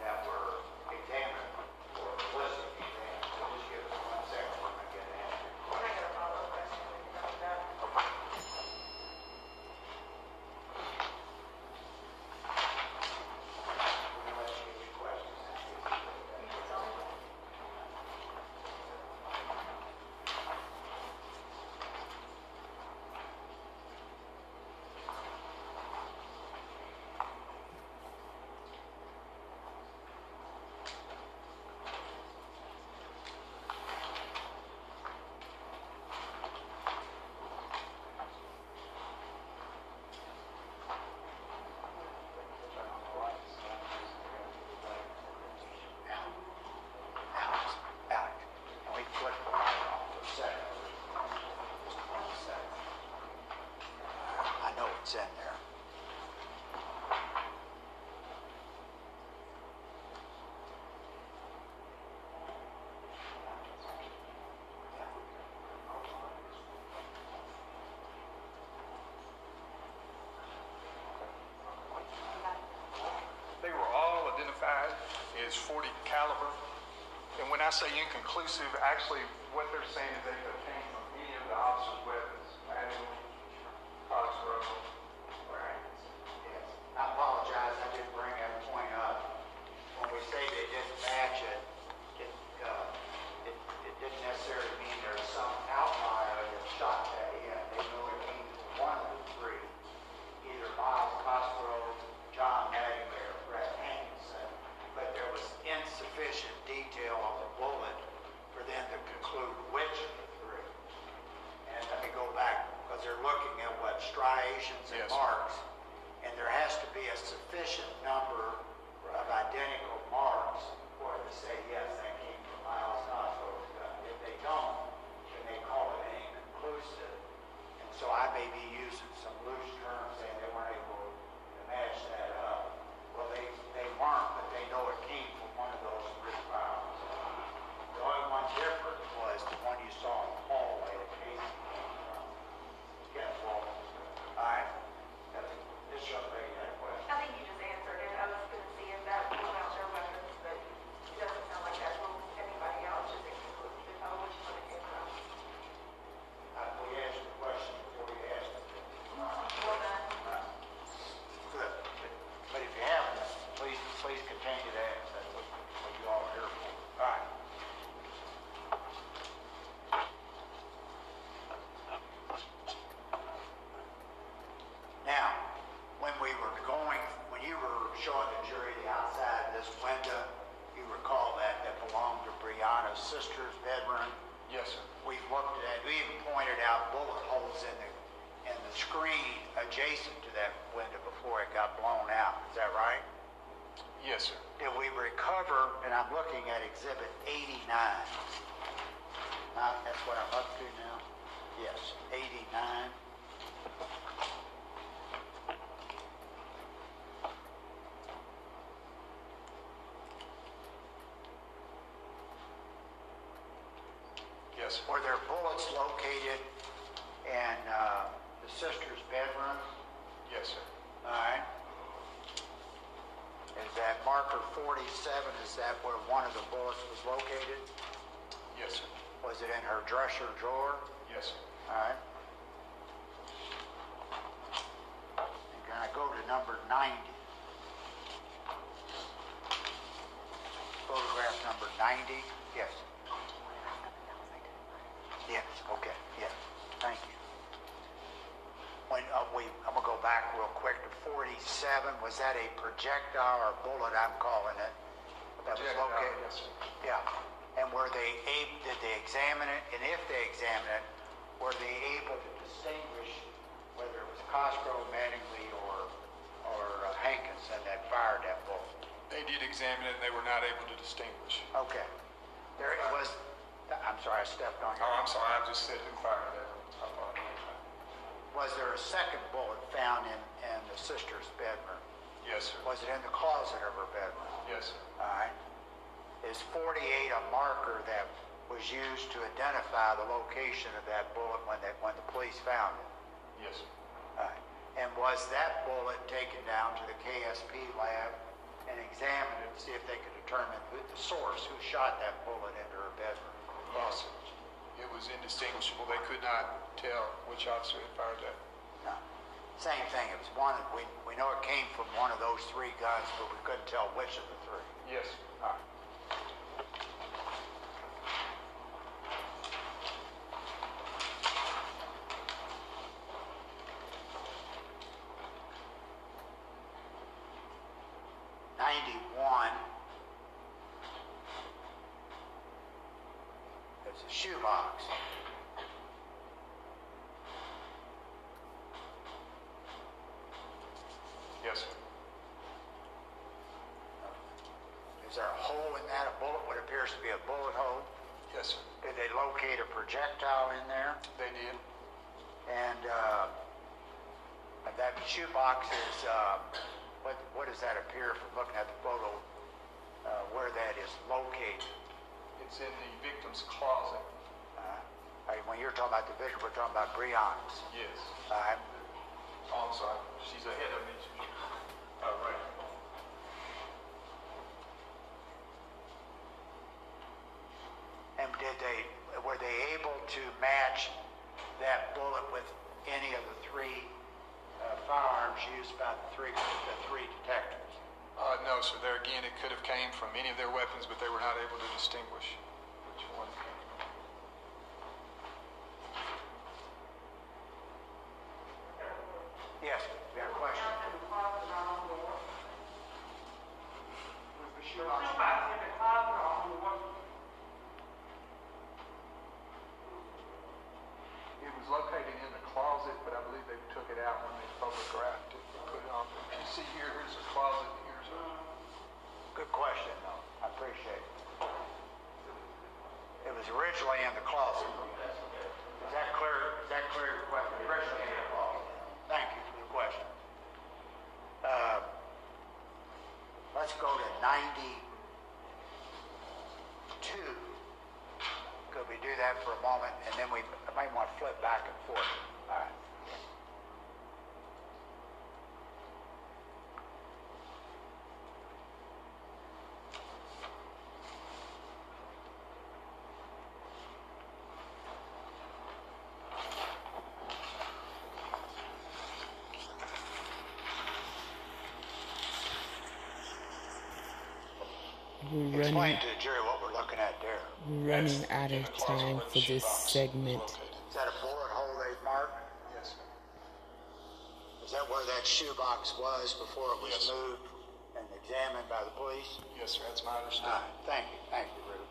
that were examined for ballistic exam. So just give us one second, we're gonna get an answer. Can I get a follow-up question when you come to that? We're gonna let you get your questions. Alex, Alex, can we flip the light on for a second? Just one second. I know it's in there. They were all identified as 40 caliber. And when I say inconclusive, actually what they're saying is they came from any of the officers' weapons, manual, Foxborough. Right. Yes. I apologize, I didn't bring that point up. When we say they didn't match it, it, uh, it, it didn't necessarily mean there's some outlier that shot that in. They know it came from one of the three, either Myles Cosgrove, John Mattingly, or Brett Hankison, but there was insufficient detail on the bullet for them to conclude which of the three. And let me go back, because they're looking at what striations and Yes. marks, and there has to be a sufficient number of identical marks for it to say, yes, that came from Myles Cosgrove's gun. If they don't, then they call it inconclusive. And so I may be using some loose terms saying they weren't able to match that up. Well, they, they weren't, but they know it came from one of those three files. The only one different was the one you saw in the hallway that Casey came from. Yes, well, all right. That's- This young lady had a question. I think you just answered it. I was gonna see if that ruled out their weapons, but it doesn't sound like that rules anybody out, just inconclusive. I wish it came from. Uh, We asked the question before we asked it. Well done. Good. But if you haven't, please, please continue to ask. That's what, what you all are here for. All right. Now, when we were going, when you were showing the jury the outside of this window, you recall that that belonged to Breonna's sister's bedroom? Yes, sir. We've looked at, we even pointed out bullet holes in the, in the screen adjacent to that window before it got blown out. Is that right? Yes, sir. Did we recover, and I'm looking at exhibit 89. Now, that's what I'm up to now? Yes, 89. Were there bullets located in uh, the sister's bedroom? Yes, sir. All right. Is that marker 47, is that where one of the bullets was located? Yes, sir. Was it in her dresser drawer? Yes, sir. All right. And can I go to number 90? Photograph number 90? Yes. Yes, okay, yes, thank you. When, uh, we, I'm gonna go back real quick to 47, was that a projectile or bullet, I'm calling it, that was Projectile, located? yes, sir. Yeah, and were they able, did they examine it, and if they examined it, were they able to distinguish whether it was Cosgrove, Mattingly, or, or uh, Hankison that fired that bullet? They did examine it and they were not able to distinguish. Okay, there it was, Uh, I'm sorry, I stepped on your. Oh, I'm sorry, I just said who fired that. I apologize. Was there a second bullet found in, in the sister's bedroom? Yes, sir. Was it in the closet of her bedroom? Yes, sir. All right. Is 48 a marker that was used to identify the location of that bullet when they, when the police found it? Yes, sir. All right. And was that bullet taken down to the KSP lab and examined it to see if they could determine who, the source, who shot that bullet into her bedroom? It was indistinguishable. They could not tell which officer had fired that. No. Same thing. It was one, we, we know it came from one of those three guns, but we couldn't tell which of the three. Yes. All right. Ninety-one. There's a shoebox. Yes, sir. Is there a hole in that, a bullet, what appears to be a bullet hole? Yes, sir. Did they locate a projectile in there? They did. And uh, that shoebox is, uh, what, what does that appear from looking at the photo, uh, where that is located? It's in the victim's closet. Uh, when you're talking about the victim, we're talking about Breon's. Yes. Uh, Oh, I'm sorry. She's ahead of me. Uh, right. and did they, were they able to match that bullet with any of the three uh, firearms used by the three, the three detectives? Uh, no, sir. There again, it could have came from any of their weapons, but they were not able to distinguish which one. Yes, you have a question? It was located in the closet, but I believe they took it out when they photographed it and put it on. You see here, here's a closet, here's a, Good question, though. I appreciate it. It was originally in the closet. Is that clear? Is that clear? your question? Originally in the closet. Thank you for the question. Uh, let's go to 92. Could we do that for a moment, and then we might want to flip back and forth. All right. We're running, to the jury what we're looking at there. we're running out of time for this segment. Is that a bullet hole they've marked? yes, sir. Is that where that shoebox was before it was Yes. moved and examined by the police? Yes, sir. That's my understanding. right, thank you, thank you, Ruth.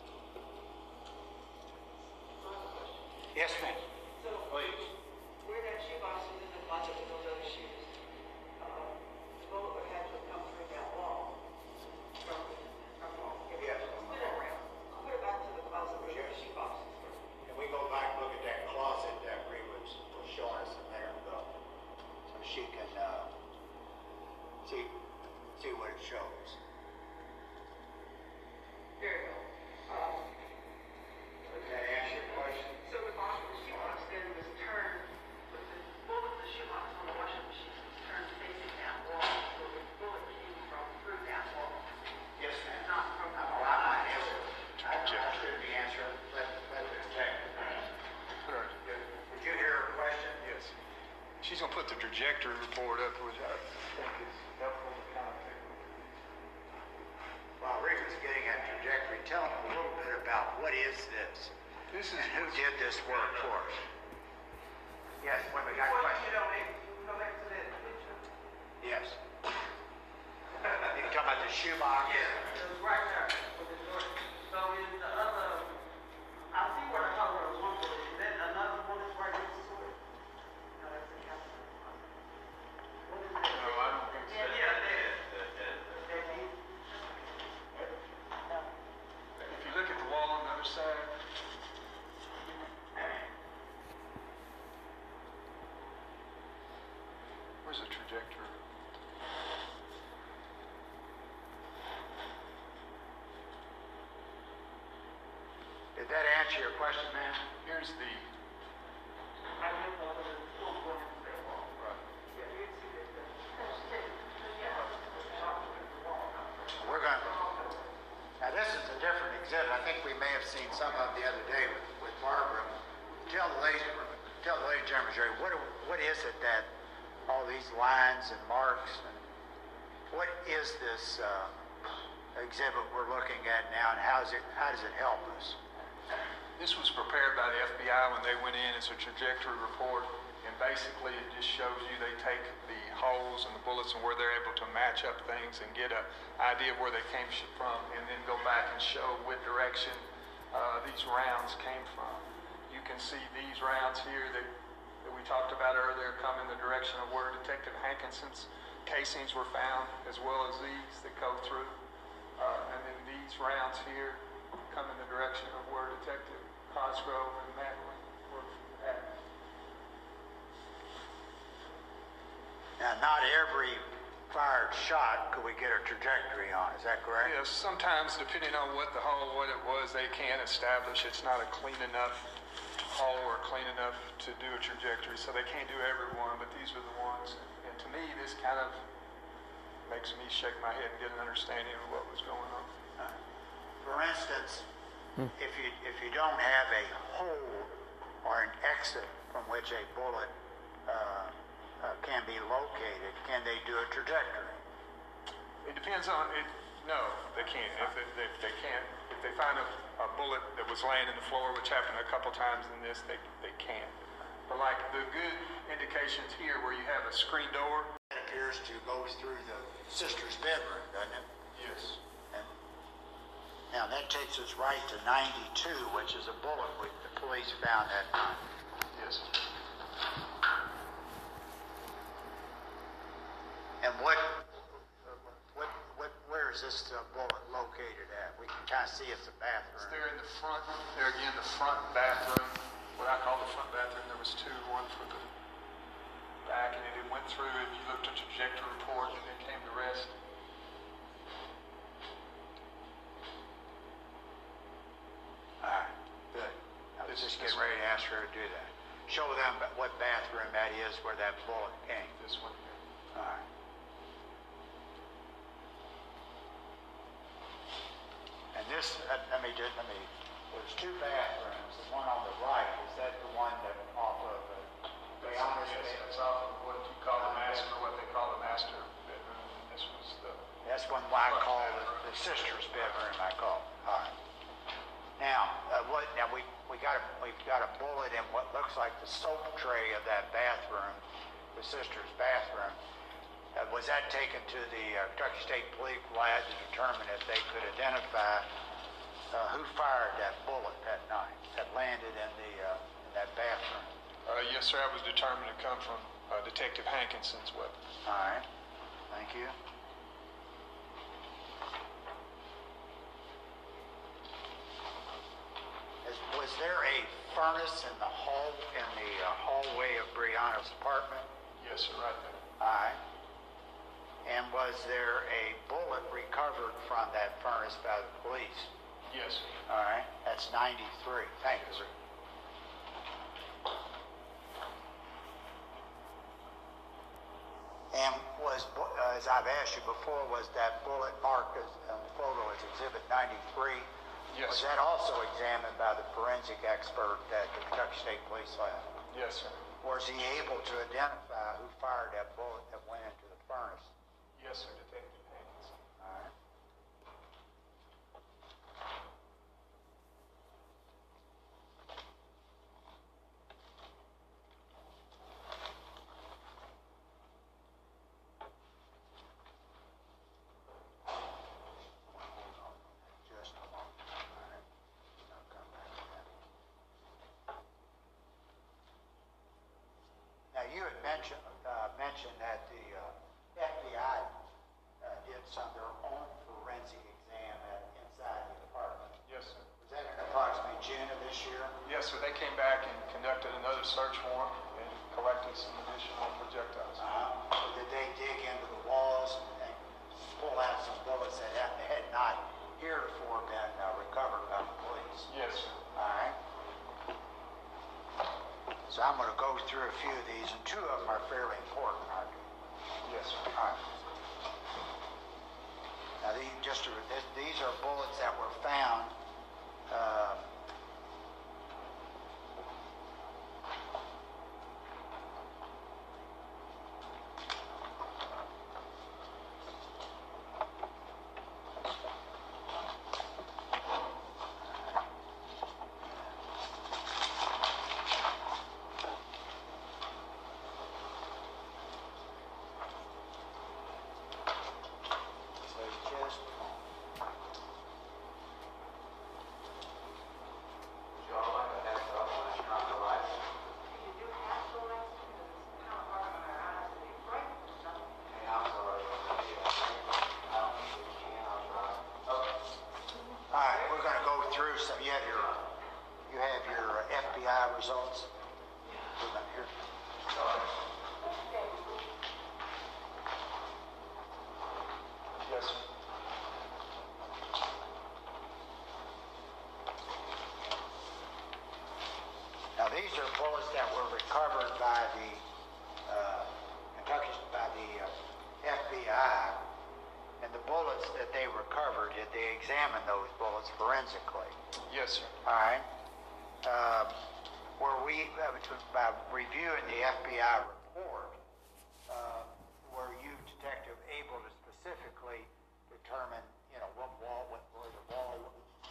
Yes, ma'am. So, where that shoebox was in the closet with those other shoes, uh, the bullet would have to have come through that wall. From, from, if Yes. it was spin around, put it back to the closet where the shoebox is. Can we go back and look at that closet that Ree was, was showing us a minute ago? So she can, uh, see, see what it shows. Here you go. Uh, Does that answer your question? so the box, the shoebox then was turned, with the bullet, the shoebox on the washing machine was turned facing that wall, so the bullet came from through that wall, Yes, ma'am. not from the Well, wall. I'm not answering. I, I should be answering. Let, let the detective answer. Put her- Did you hear her question? Yes. She's the report up, which I think is helpful to kind of take. While Rick was getting at trajectory, tell him a little bit about what is this? This is, And who did this work for us? Yes, when we got Before you questions. don't, you go back to that picture. Yes. You talking about the shoebox? Yeah, it was right there. Where's the trajectory? Did that answer your question, ma'am? Here's the, I didn't know whether the school went to the wall. right. Yeah, you see that, the, there's two, so yeah, the top of the. We're going, to. now this is a different exhibit. I think we may have seen some of the other day with, with Barbara. Tell the lady, tell the lady, Chairman Jerry, what, what is it that all these lines and marks and what is this, uh, exhibit we're looking at now and how's it, how does it help us? This was prepared by the FBI when they went in. It's a trajectory report, and basically it just shows you they take the holes and the bullets and where they're able to match up things and get an idea of where they came from, and then go back and show what direction uh, these rounds came from. You can see these rounds here that, that we talked about earlier come in the direction of where Detective Hankison's casings were found, as well as these that go through. Uh, and then these rounds here come in the direction of where Detective Cosgrove and Mattingly were at. Now, not every fired shot could we get a trajectory on, is that correct? Yes, sometimes depending on what the hole, what it was, they can establish it's not a clean enough hole or clean enough to do a trajectory, so they can't do every one, but these were the ones. And to me, this kind of makes me shake my head and get an understanding of what was going on. Uh, for instance, if you, if you don't have a hole or an exit from which a bullet uh, uh, can be located, can they do a trajectory? It depends on it. No, they can't. If, it, if they can't, if they find a, a bullet that was laying in the floor, which happened a couple times in this, they they can't. But like the good indications here, where you have a screen door. It appears to go through the sister's bedroom, doesn't it? Now that takes us right to 92, which is a bullet we, the police found that night. Yes. And what, what, what, where is this uh, bullet located at? We can kind of see it's a It's bathroom. there in the front. There again, the front bathroom. What I call the front bathroom. There was two. One for the back, and it went through. And you looked at the trajectory report, and it came to rest. All right, good. I was just getting ready to ask her to do that. Show them what bathroom that is where that bullet came. This one here. All right. And this, uh, let me just, let me, there's two bathrooms. The one on the right, is that the one that off of, uh, Breonna's Yes, that's off of what you call the master, what they call the master bedroom. And this was the. That's one I call the, the sister's bedroom, I call. All right. Now, uh, what, now we, we got a, we've got a bullet in what looks like the soap tray of that bathroom, the sister's bathroom. Uh, was that taken to the uh, Kentucky State Police lab to determine if they could identify uh, who fired that bullet that night that landed in the uh, in that bathroom? Uh, yes, sir. I was determined to come from uh, Detective Hankison's weapon. All right. Thank you. Is, was there a furnace in the hall in the uh, hallway of Breonna's apartment? Yes, sir. Right there. All right. And was there a bullet recovered from that furnace by the police? Yes, sir. All right. That's 93. Thank you. Sir. And was, uh, as I've asked you before, was that bullet marked as, on the photo as Exhibit 93? Yes, Was sir. that also examined by the forensic expert at the Kentucky State Police Lab? Yes, sir. Was he able to identify who fired that bullet that went into the furnace? Yes, sir. Detective Hankison. All right. Just a moment. All right. I'll come back to that. Now, you had mentioned, uh, mentioned that the, uh, FBI, uh, did some, their own forensic exam at, inside the apartment. Yes, sir. Was that in approximately June of this year? Yes, sir. They came back and conducted another search warrant and collecting some additional projectiles. Uh, Did they dig into the walls and pull out some bullets that had, had not heretofore been uh, recovered by the police? Yes, sir. All right. So I'm going to go through a few of these, and two of them are fairly important, aren't they? Yes, sir. All right. Now, these, just to, these are bullets that were found. Um, so just You do have to like, because it's kind of hard on our eyes to be bright, something. All right, we're going to go through some. You have your, you have your FBI results. We're gonna- here. Yes. Now, these are bullets that were recovered by the uh, Kentucky, by the uh, FBI. And the bullets that they recovered, did they examine those bullets forensically? Yes, sir. All right. Um, uh, by reviewing the FBI report, uh, were you, detective, able to specifically determine, you know, what wall, what, where the wall,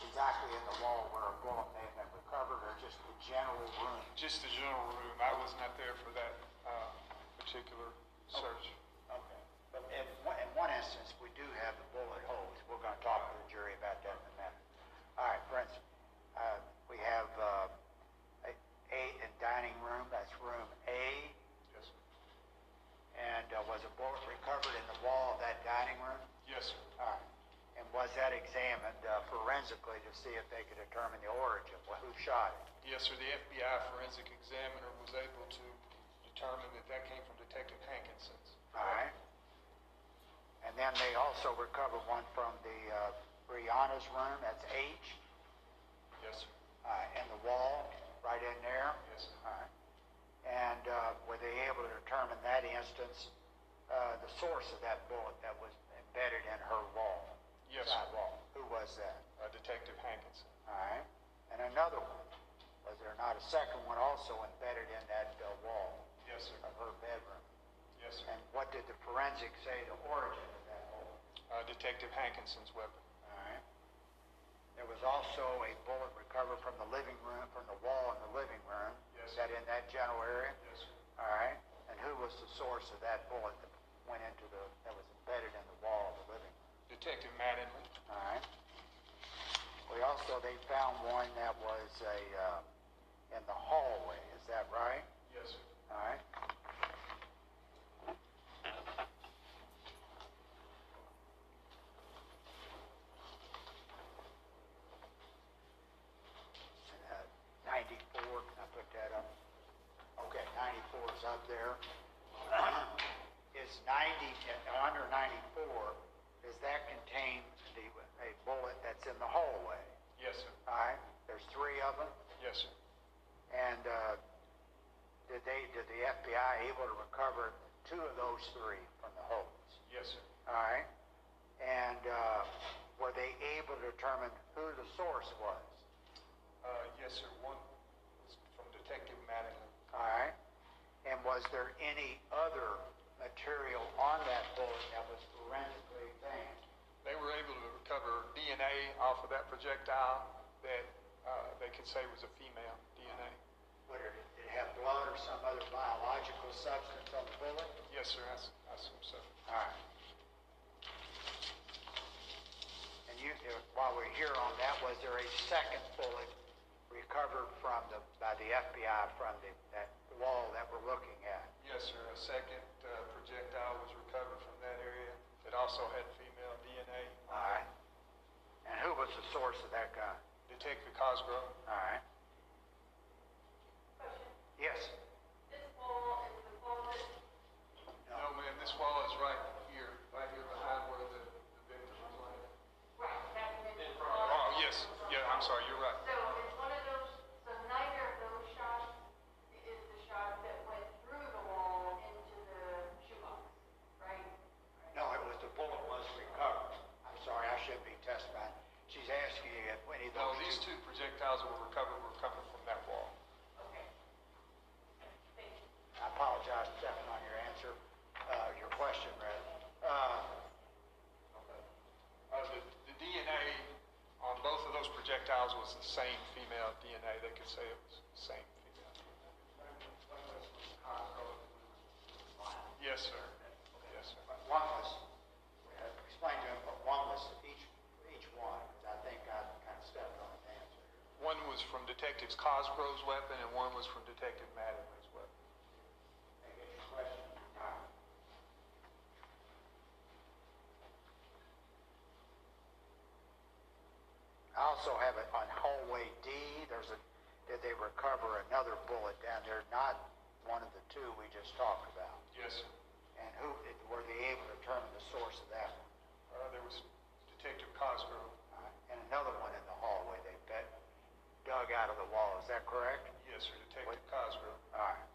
exactly in the wall where a bullet may have been recovered, or just the general room? Just the general room. I was not there for that uh, particular search. Okay. But in one, in one instance, we do have the bullet holes. We're going to talk to the jury about that in a minute. All right, for instance, uh, we have uh, a, a in dining room. That's room A. Yes, sir. And uh, was a bullet recovered in the wall of that dining room? Yes, sir. All right. And was that examined uh, forensically to see if they could determine the origin, well, who shot it? Yes, sir. The FBI forensic examiner was able to determine that that came from Detective Hankison's. All right. And then they also recovered one from the uh, Breonna's room. That's H. Yes, sir. uh, in the wall, right in there. Yes, sir. All right. And uh, were they able to determine that instance, uh, the source of that bullet that was embedded in her wall? Yes, sir. wall. Who was that? Detective Hankison. All right. And another one. Was there not a second one also embedded in that uh, wall Yes, sir. of her bedroom? Yes, sir. And what did the forensic say the origin of that bullet? Uh, Detective Hankison's weapon. All right. There was also a bullet recovered from the living room, from the wall in the living room. Yes, Is that in that general area? Yes, sir. All right. And who was the source of that bullet that went into the, that was embedded in the wall of the living room? Detective Mattingly. All right. We also, they found one that was a, uh, in the hallway. Is that right? Yes, sir. All right. Uh, 94, can I put that up? Okay, 94 is up there. Is 90, uh, under 94, does that contain bullet that's in the hallway? Yes, sir. All right, there's three of them. Yes, sir. And uh, did they, did the FBI able to recover two of those three from the holes? Yes, sir. All right. And uh, were they able to determine who the source was? Uh, yes, sir. One was from Detective Mattingly. All right. And was there any other material on that bullet that was forensically examined? They were able to recover DNA off of that projectile that uh, they could say was a female DNA. It, did it have blood or some other biological substance on the bullet? Yes, sir. I, I assume so. All right. And you, uh, while we're here on that, was there a second bullet recovered from the, by the FBI from the, that wall that we're looking at? Yes, sir. A second uh, projectile was recovered from. It also had female DNA. All right. And who was the source of that guy, Detective Cosgrove. All right. Question. Yes. This wall is the closet? No. no, ma'am. This wall is right here, right here behind where the, the victim was laying. Right. That's the. Oh, yes. Yeah, I'm sorry. You're These two projectiles that were recovered were coming from that wall. Okay. I apologize, Stephen, on your answer, uh, your question, rather. Uh, okay. uh, the, the DNA on both of those projectiles was the same female DNA. They could say it was the same female. Yes, sir. was from Detectives Cosgrove's weapon and one was from Detective Madden's weapon. I also have it on hallway D. There's a did they recover another bullet down there? Not one of the two we just talked about. Yes. Sir. And who did, were they able to determine the source of that one? Uh, there was Detective Cosgrove. Uh, and another one out of the wall, is that correct? Yes, sir, to take What- the Cosgrove. All right.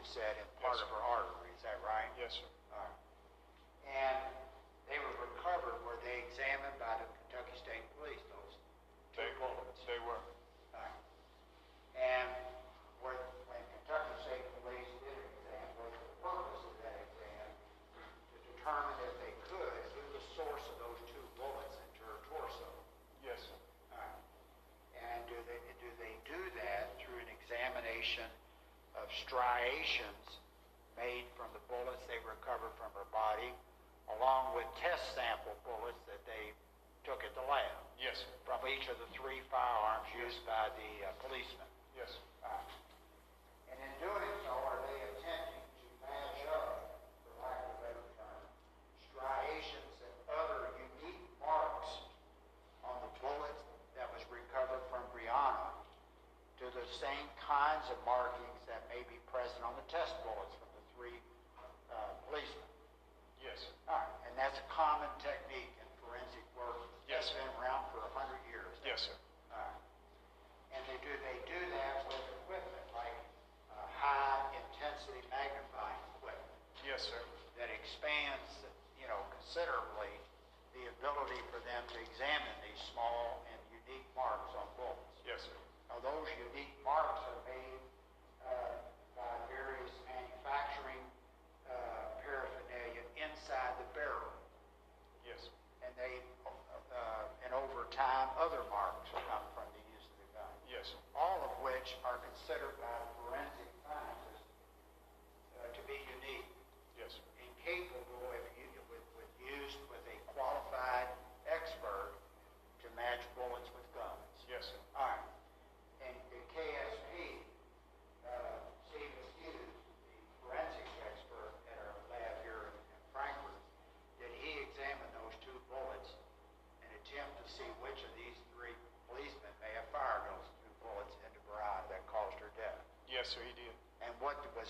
you said, in part Yes, of her artery, is that right? Yes, sir.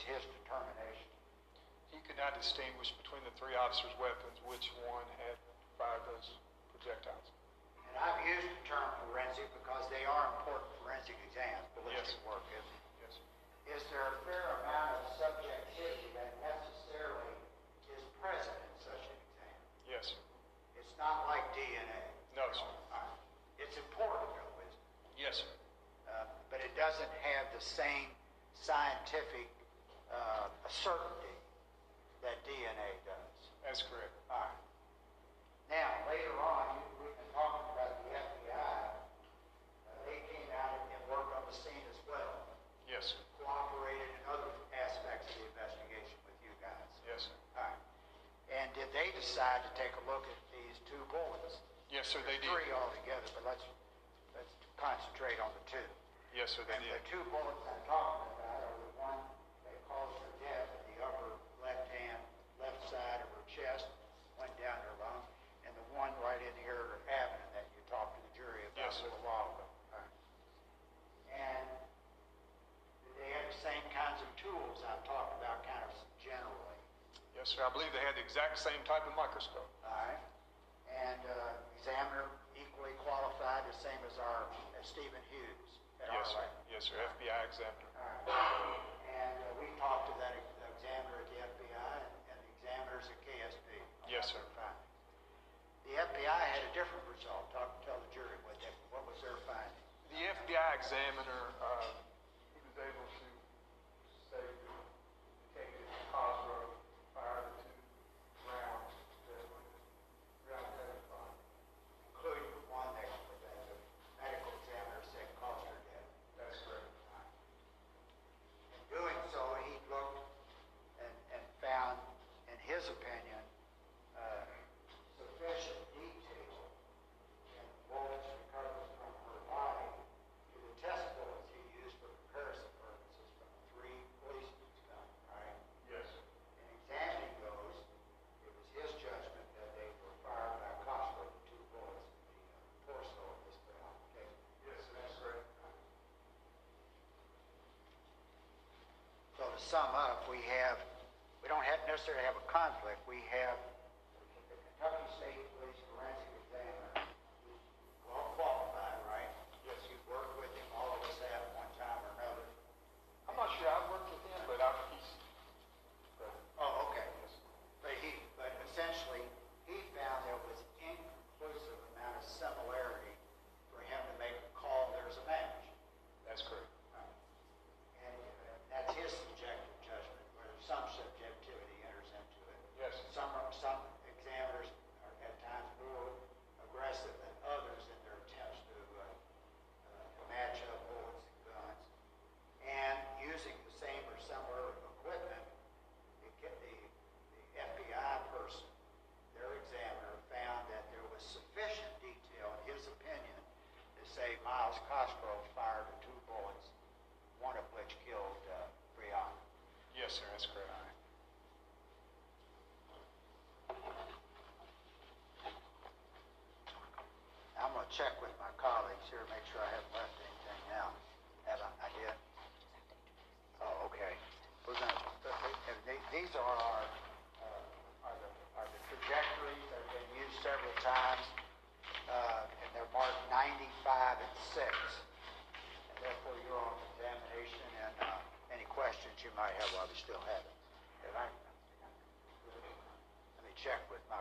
Was his determination? He could not distinguish between the three officers' weapons, which one had fired those projectiles. And I've used the term forensic because they are important forensic exams, ballistic Yes. work, isn't it? Yes. Is there a fair amount of subjectivity that necessarily is present in such an exam? Yes, sir. It's not like DNA. No, sir. Right. It's important though, isn't it? Yes, sir. Uh, but it doesn't have the same scientific uh, certainty that DNA does. That's correct. All right. Now, later on, we've been talking about the FBI. Uh, they came out and worked on the scene as well, Yes, sir. cooperated in other aspects of the investigation with you guys. Yes, sir. All right. And did they decide to take a look at these two bullets? Yes, sir, they did. Three altogether, but let's, let's concentrate on the two. Yes, sir, they And did. the two bullets I'm talking about are the one that caused her death in the upper left hand, left side of her chest, went down her lung, and the one right in here, her abdomen that you talked to the jury about Yes, a sir. little while ago. All right. And did they have the same kinds of tools I've talked about kind of generally? Yes, sir. I believe they had the exact same type of microscope. All right. And uh, examiner equally qualified, the same as our, as Stephen Hughes at Yes, sir. Yes, sir. FBI examiner. All right. And uh, we talked to that examiner at the FBI and and the examiners at KSP. Yes, sir. The FBI had a different result. Talk, to tell the jury what they, what was their finding. The FBI examiner, uh, he was able to say that Detective Cosgrove fired the two rounds that were ground penetrating. Including the one that, that the medical examiner said caused her death. That's correct. In doing so, he looked and, and found, in his opinion, uh, sufficient detail in bullets recovered from her body to the test bullets he used for comparison purposes from the three policemen's gun, right? Yes, sir. In examining those, it was his judgment that they were fired by Cosgrove, the two bullets in the uh, torso of this gal. Okay. Yes, sir. That's correct. So to sum up, we have, we don't have necessarily have a conflict. We have the Kentucky State Police forensic examiner, who's well qualified, right? Yes. You've worked with him, all of us have one time or another. I'm not sure I've worked with him, but I've, he's, Oh, okay. But he, but essentially, he found there was inconclusive amount of similarity for him to make a call, there's a match. that's correct. And uh, that's his subjective judgment, where some subjectivity enters into it. Yes. Some, some examiners are at times more aggressive than others in their attempts to, uh, uh, to match up bullets and guns. And using the same or similar equipment, the, the, the FBI person, their examiner, found that there was sufficient detail in his opinion to say Cosgrove fired the two bullets, one of which killed uh, Breonna. Yes, sir. That's correct. I'm gonna check with my colleagues here, to make sure I haven't left anything out. Have I, I did? Oh, okay. We're gonna, these are our, uh, are the, are the trajectories that have been used several times. Uh, and they're marked ninety-five and six. And therefore you're on examination and, uh, any questions you might have while we still have it. If I, let me check with my,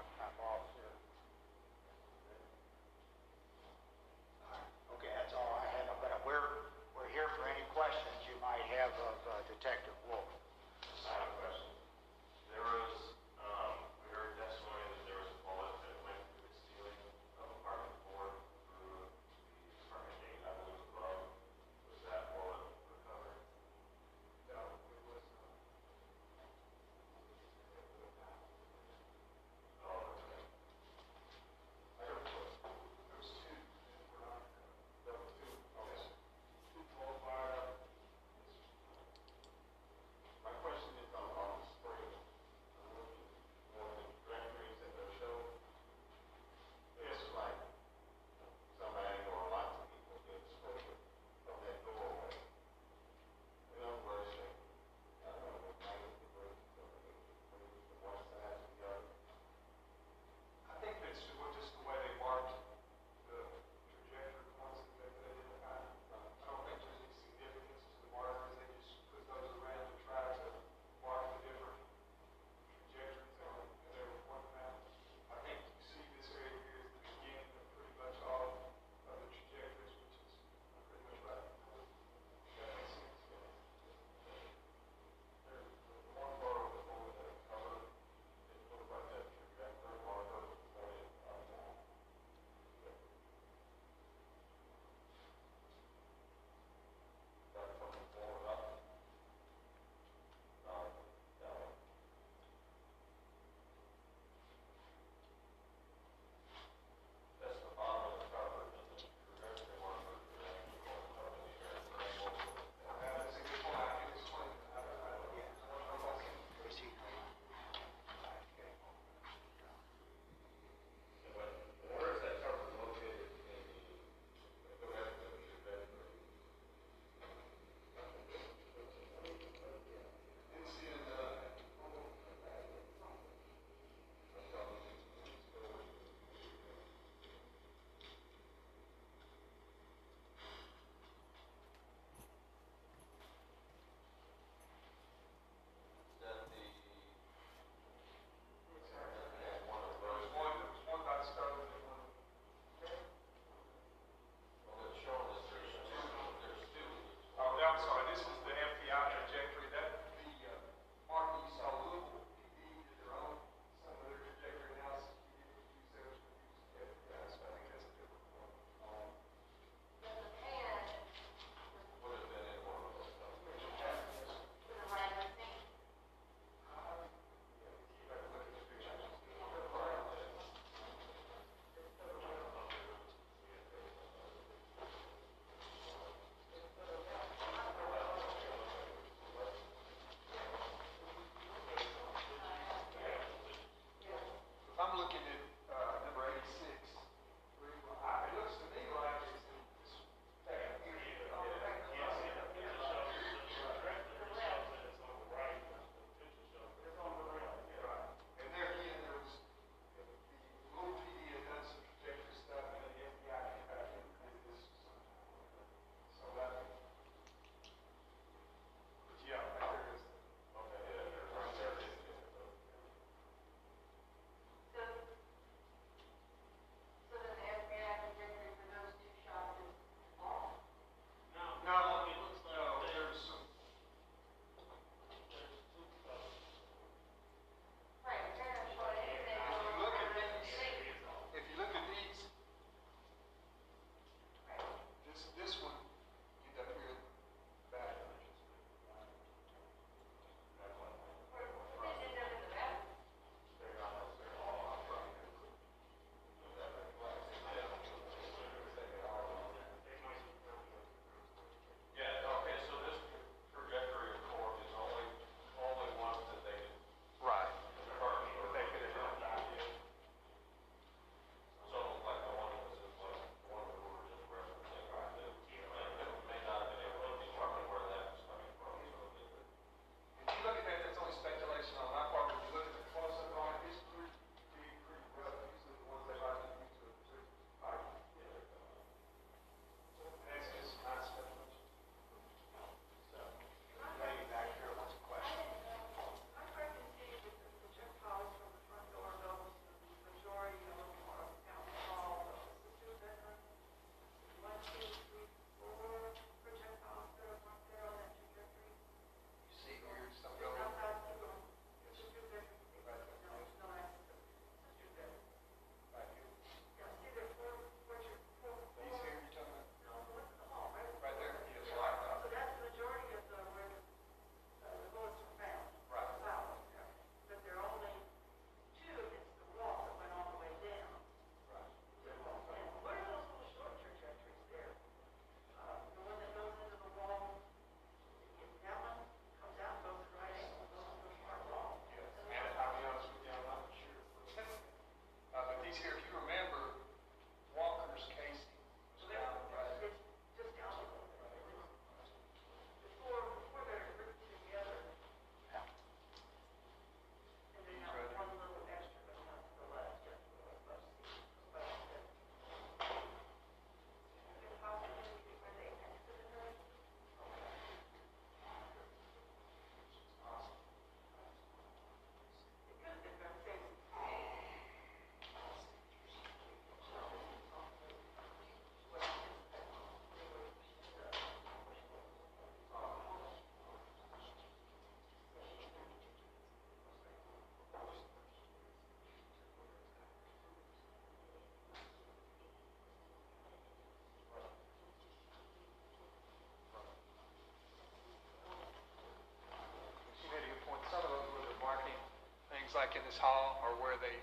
like in this hall or where they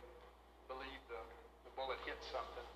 believe the, the bullet hit something.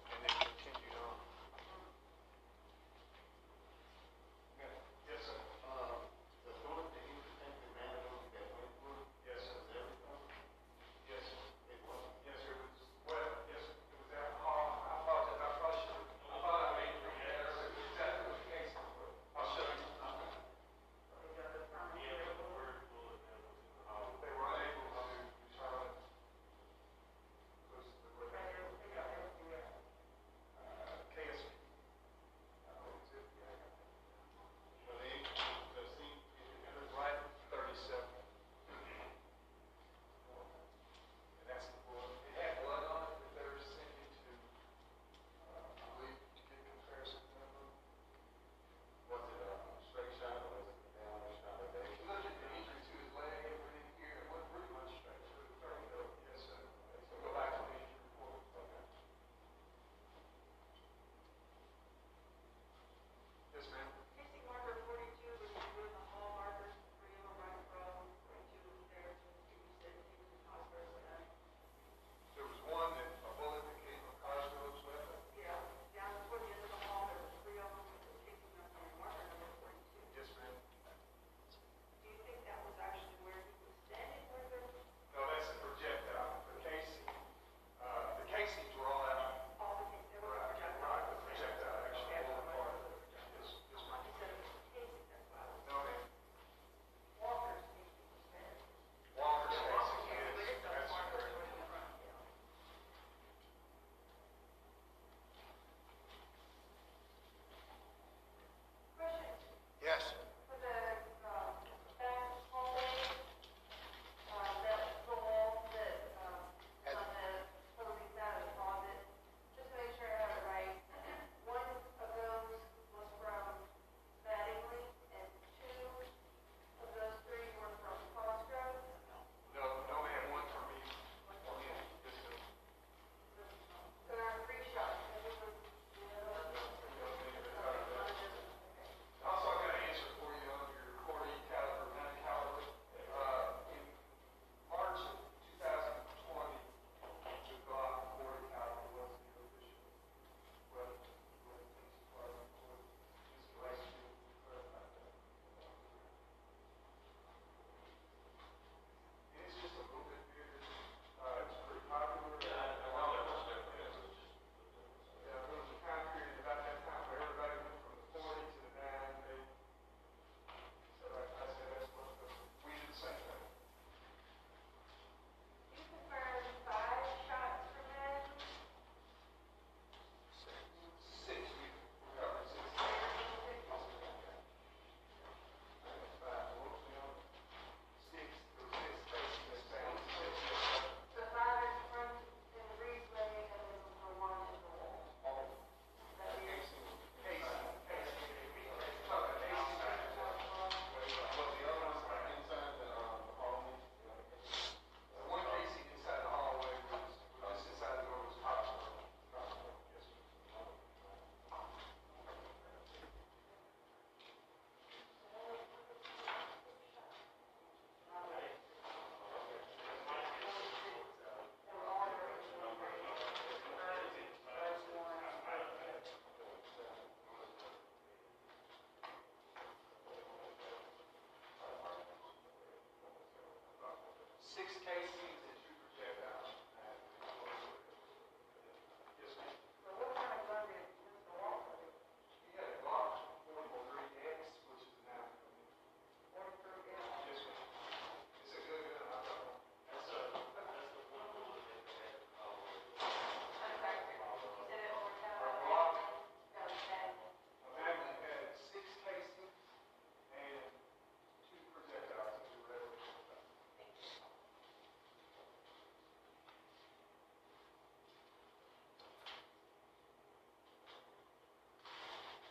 6KC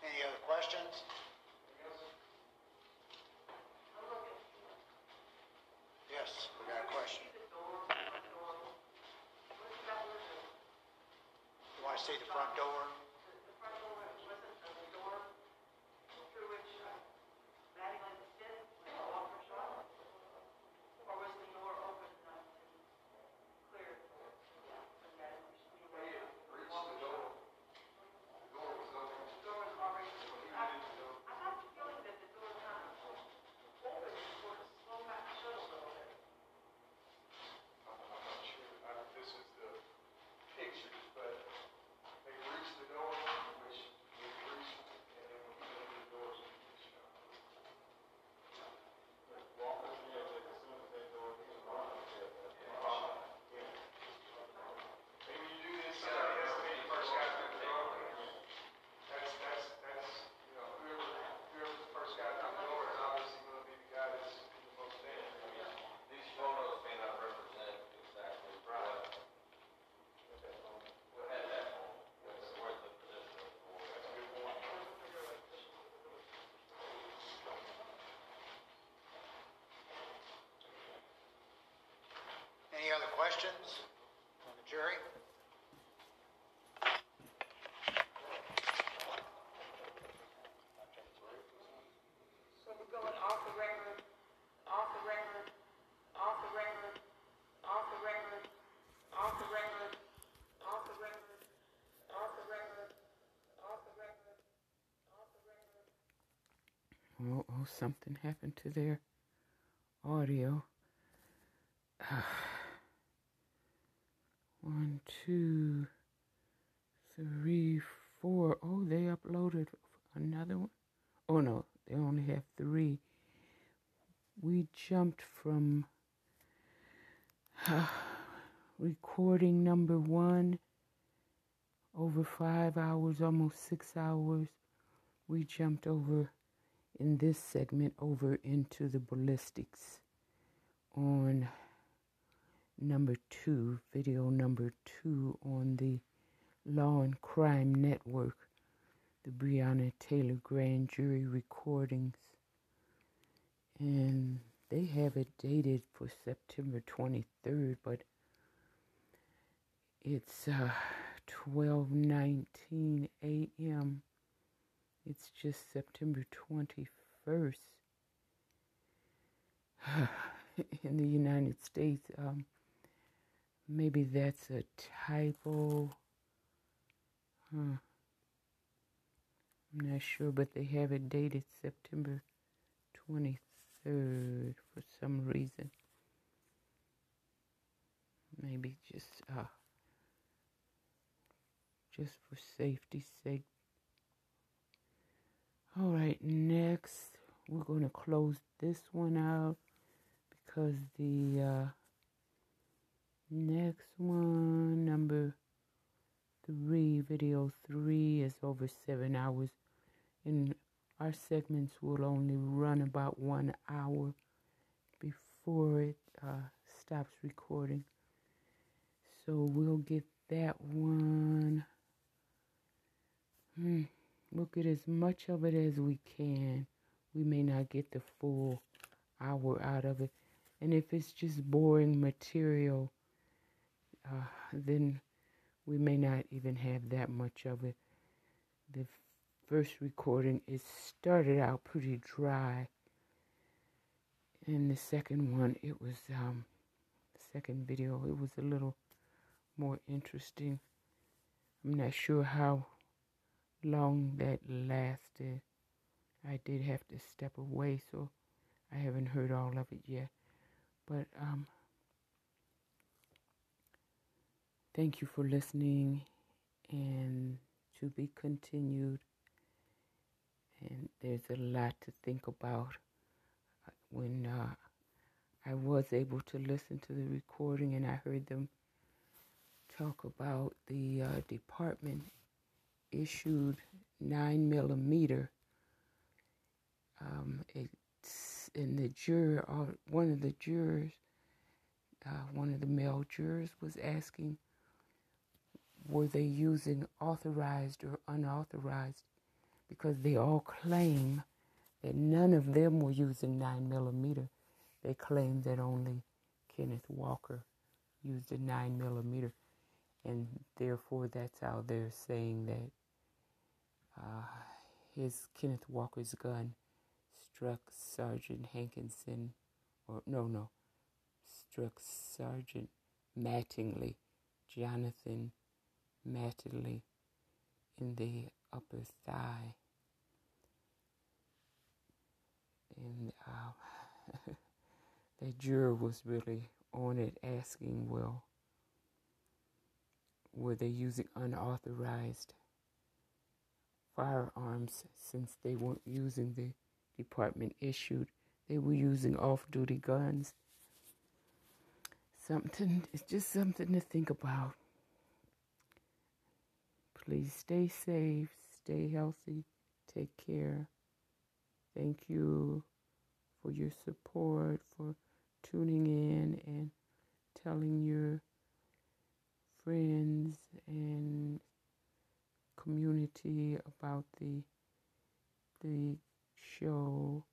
Any other questions? Yes, we got a question. Do I see the front door? Any other questions on the jury? So we're going off the record, off the record, off the record, off the record, off the record, off the record, off the record, off the record, off the record. Oh, oh, something happened to their audio. One, two, three, four. Oh, they uploaded another one. Oh no, they only have three. We from recording number one over five hours, almost six hours. We jumped over in this segment over into the ballistics on number two, video number two on the Law and Crime Network, the Breonna Taylor grand jury recordings. And they have it dated for September 23rd, but it's uh, 12:19 a.m. It's just September 21st in the United States. Um, maybe that's a typo. Huh. I'm not sure, but they have it dated September 23rd for some reason. Maybe just uh just for safety's sake. All right, next we're going to close this one out because the uh, next one, number three, video three, is over seven hours, and our segments will only run about one hour before it uh, stops recording. So we'll get that one. Hmm. We'll get as much of it as we can. We may not get the full hour out of it. And if it's just boring material, uh, then we may not even have that much of it. The first recording, it started out pretty dry. And the second one, it was, um, the second video, it was a little more interesting. I'm not sure how long that lasted. I did have to step away, so I haven't heard all of it yet. But um, thank you for listening and to be continued. And there's a lot to think about. When uh, I was able to listen to the recording and I heard them talk about the uh, department issued nine millimeter. Um, it's in the juror, uh, one of the jurors, uh, one of the male jurors was asking, were they using authorized or unauthorized? Because they all claim that none of them were using nine millimeter. They claim that only Kenneth Walker used a nine millimeter, and therefore that's how they're saying that uh, his Kenneth Walker's gun struck Sergeant Hankinson, or no, no, struck Sergeant Mattingly, Jonathan Mattingly, in the upper thigh. And uh, the juror was really on it asking, well, were they using unauthorized firearms since they weren't using the department issued. They were using off duty guns. Something, it's just something to think about. Please stay safe, stay healthy, take care. Thank you for your support, for tuning in and telling your friends and community about the the show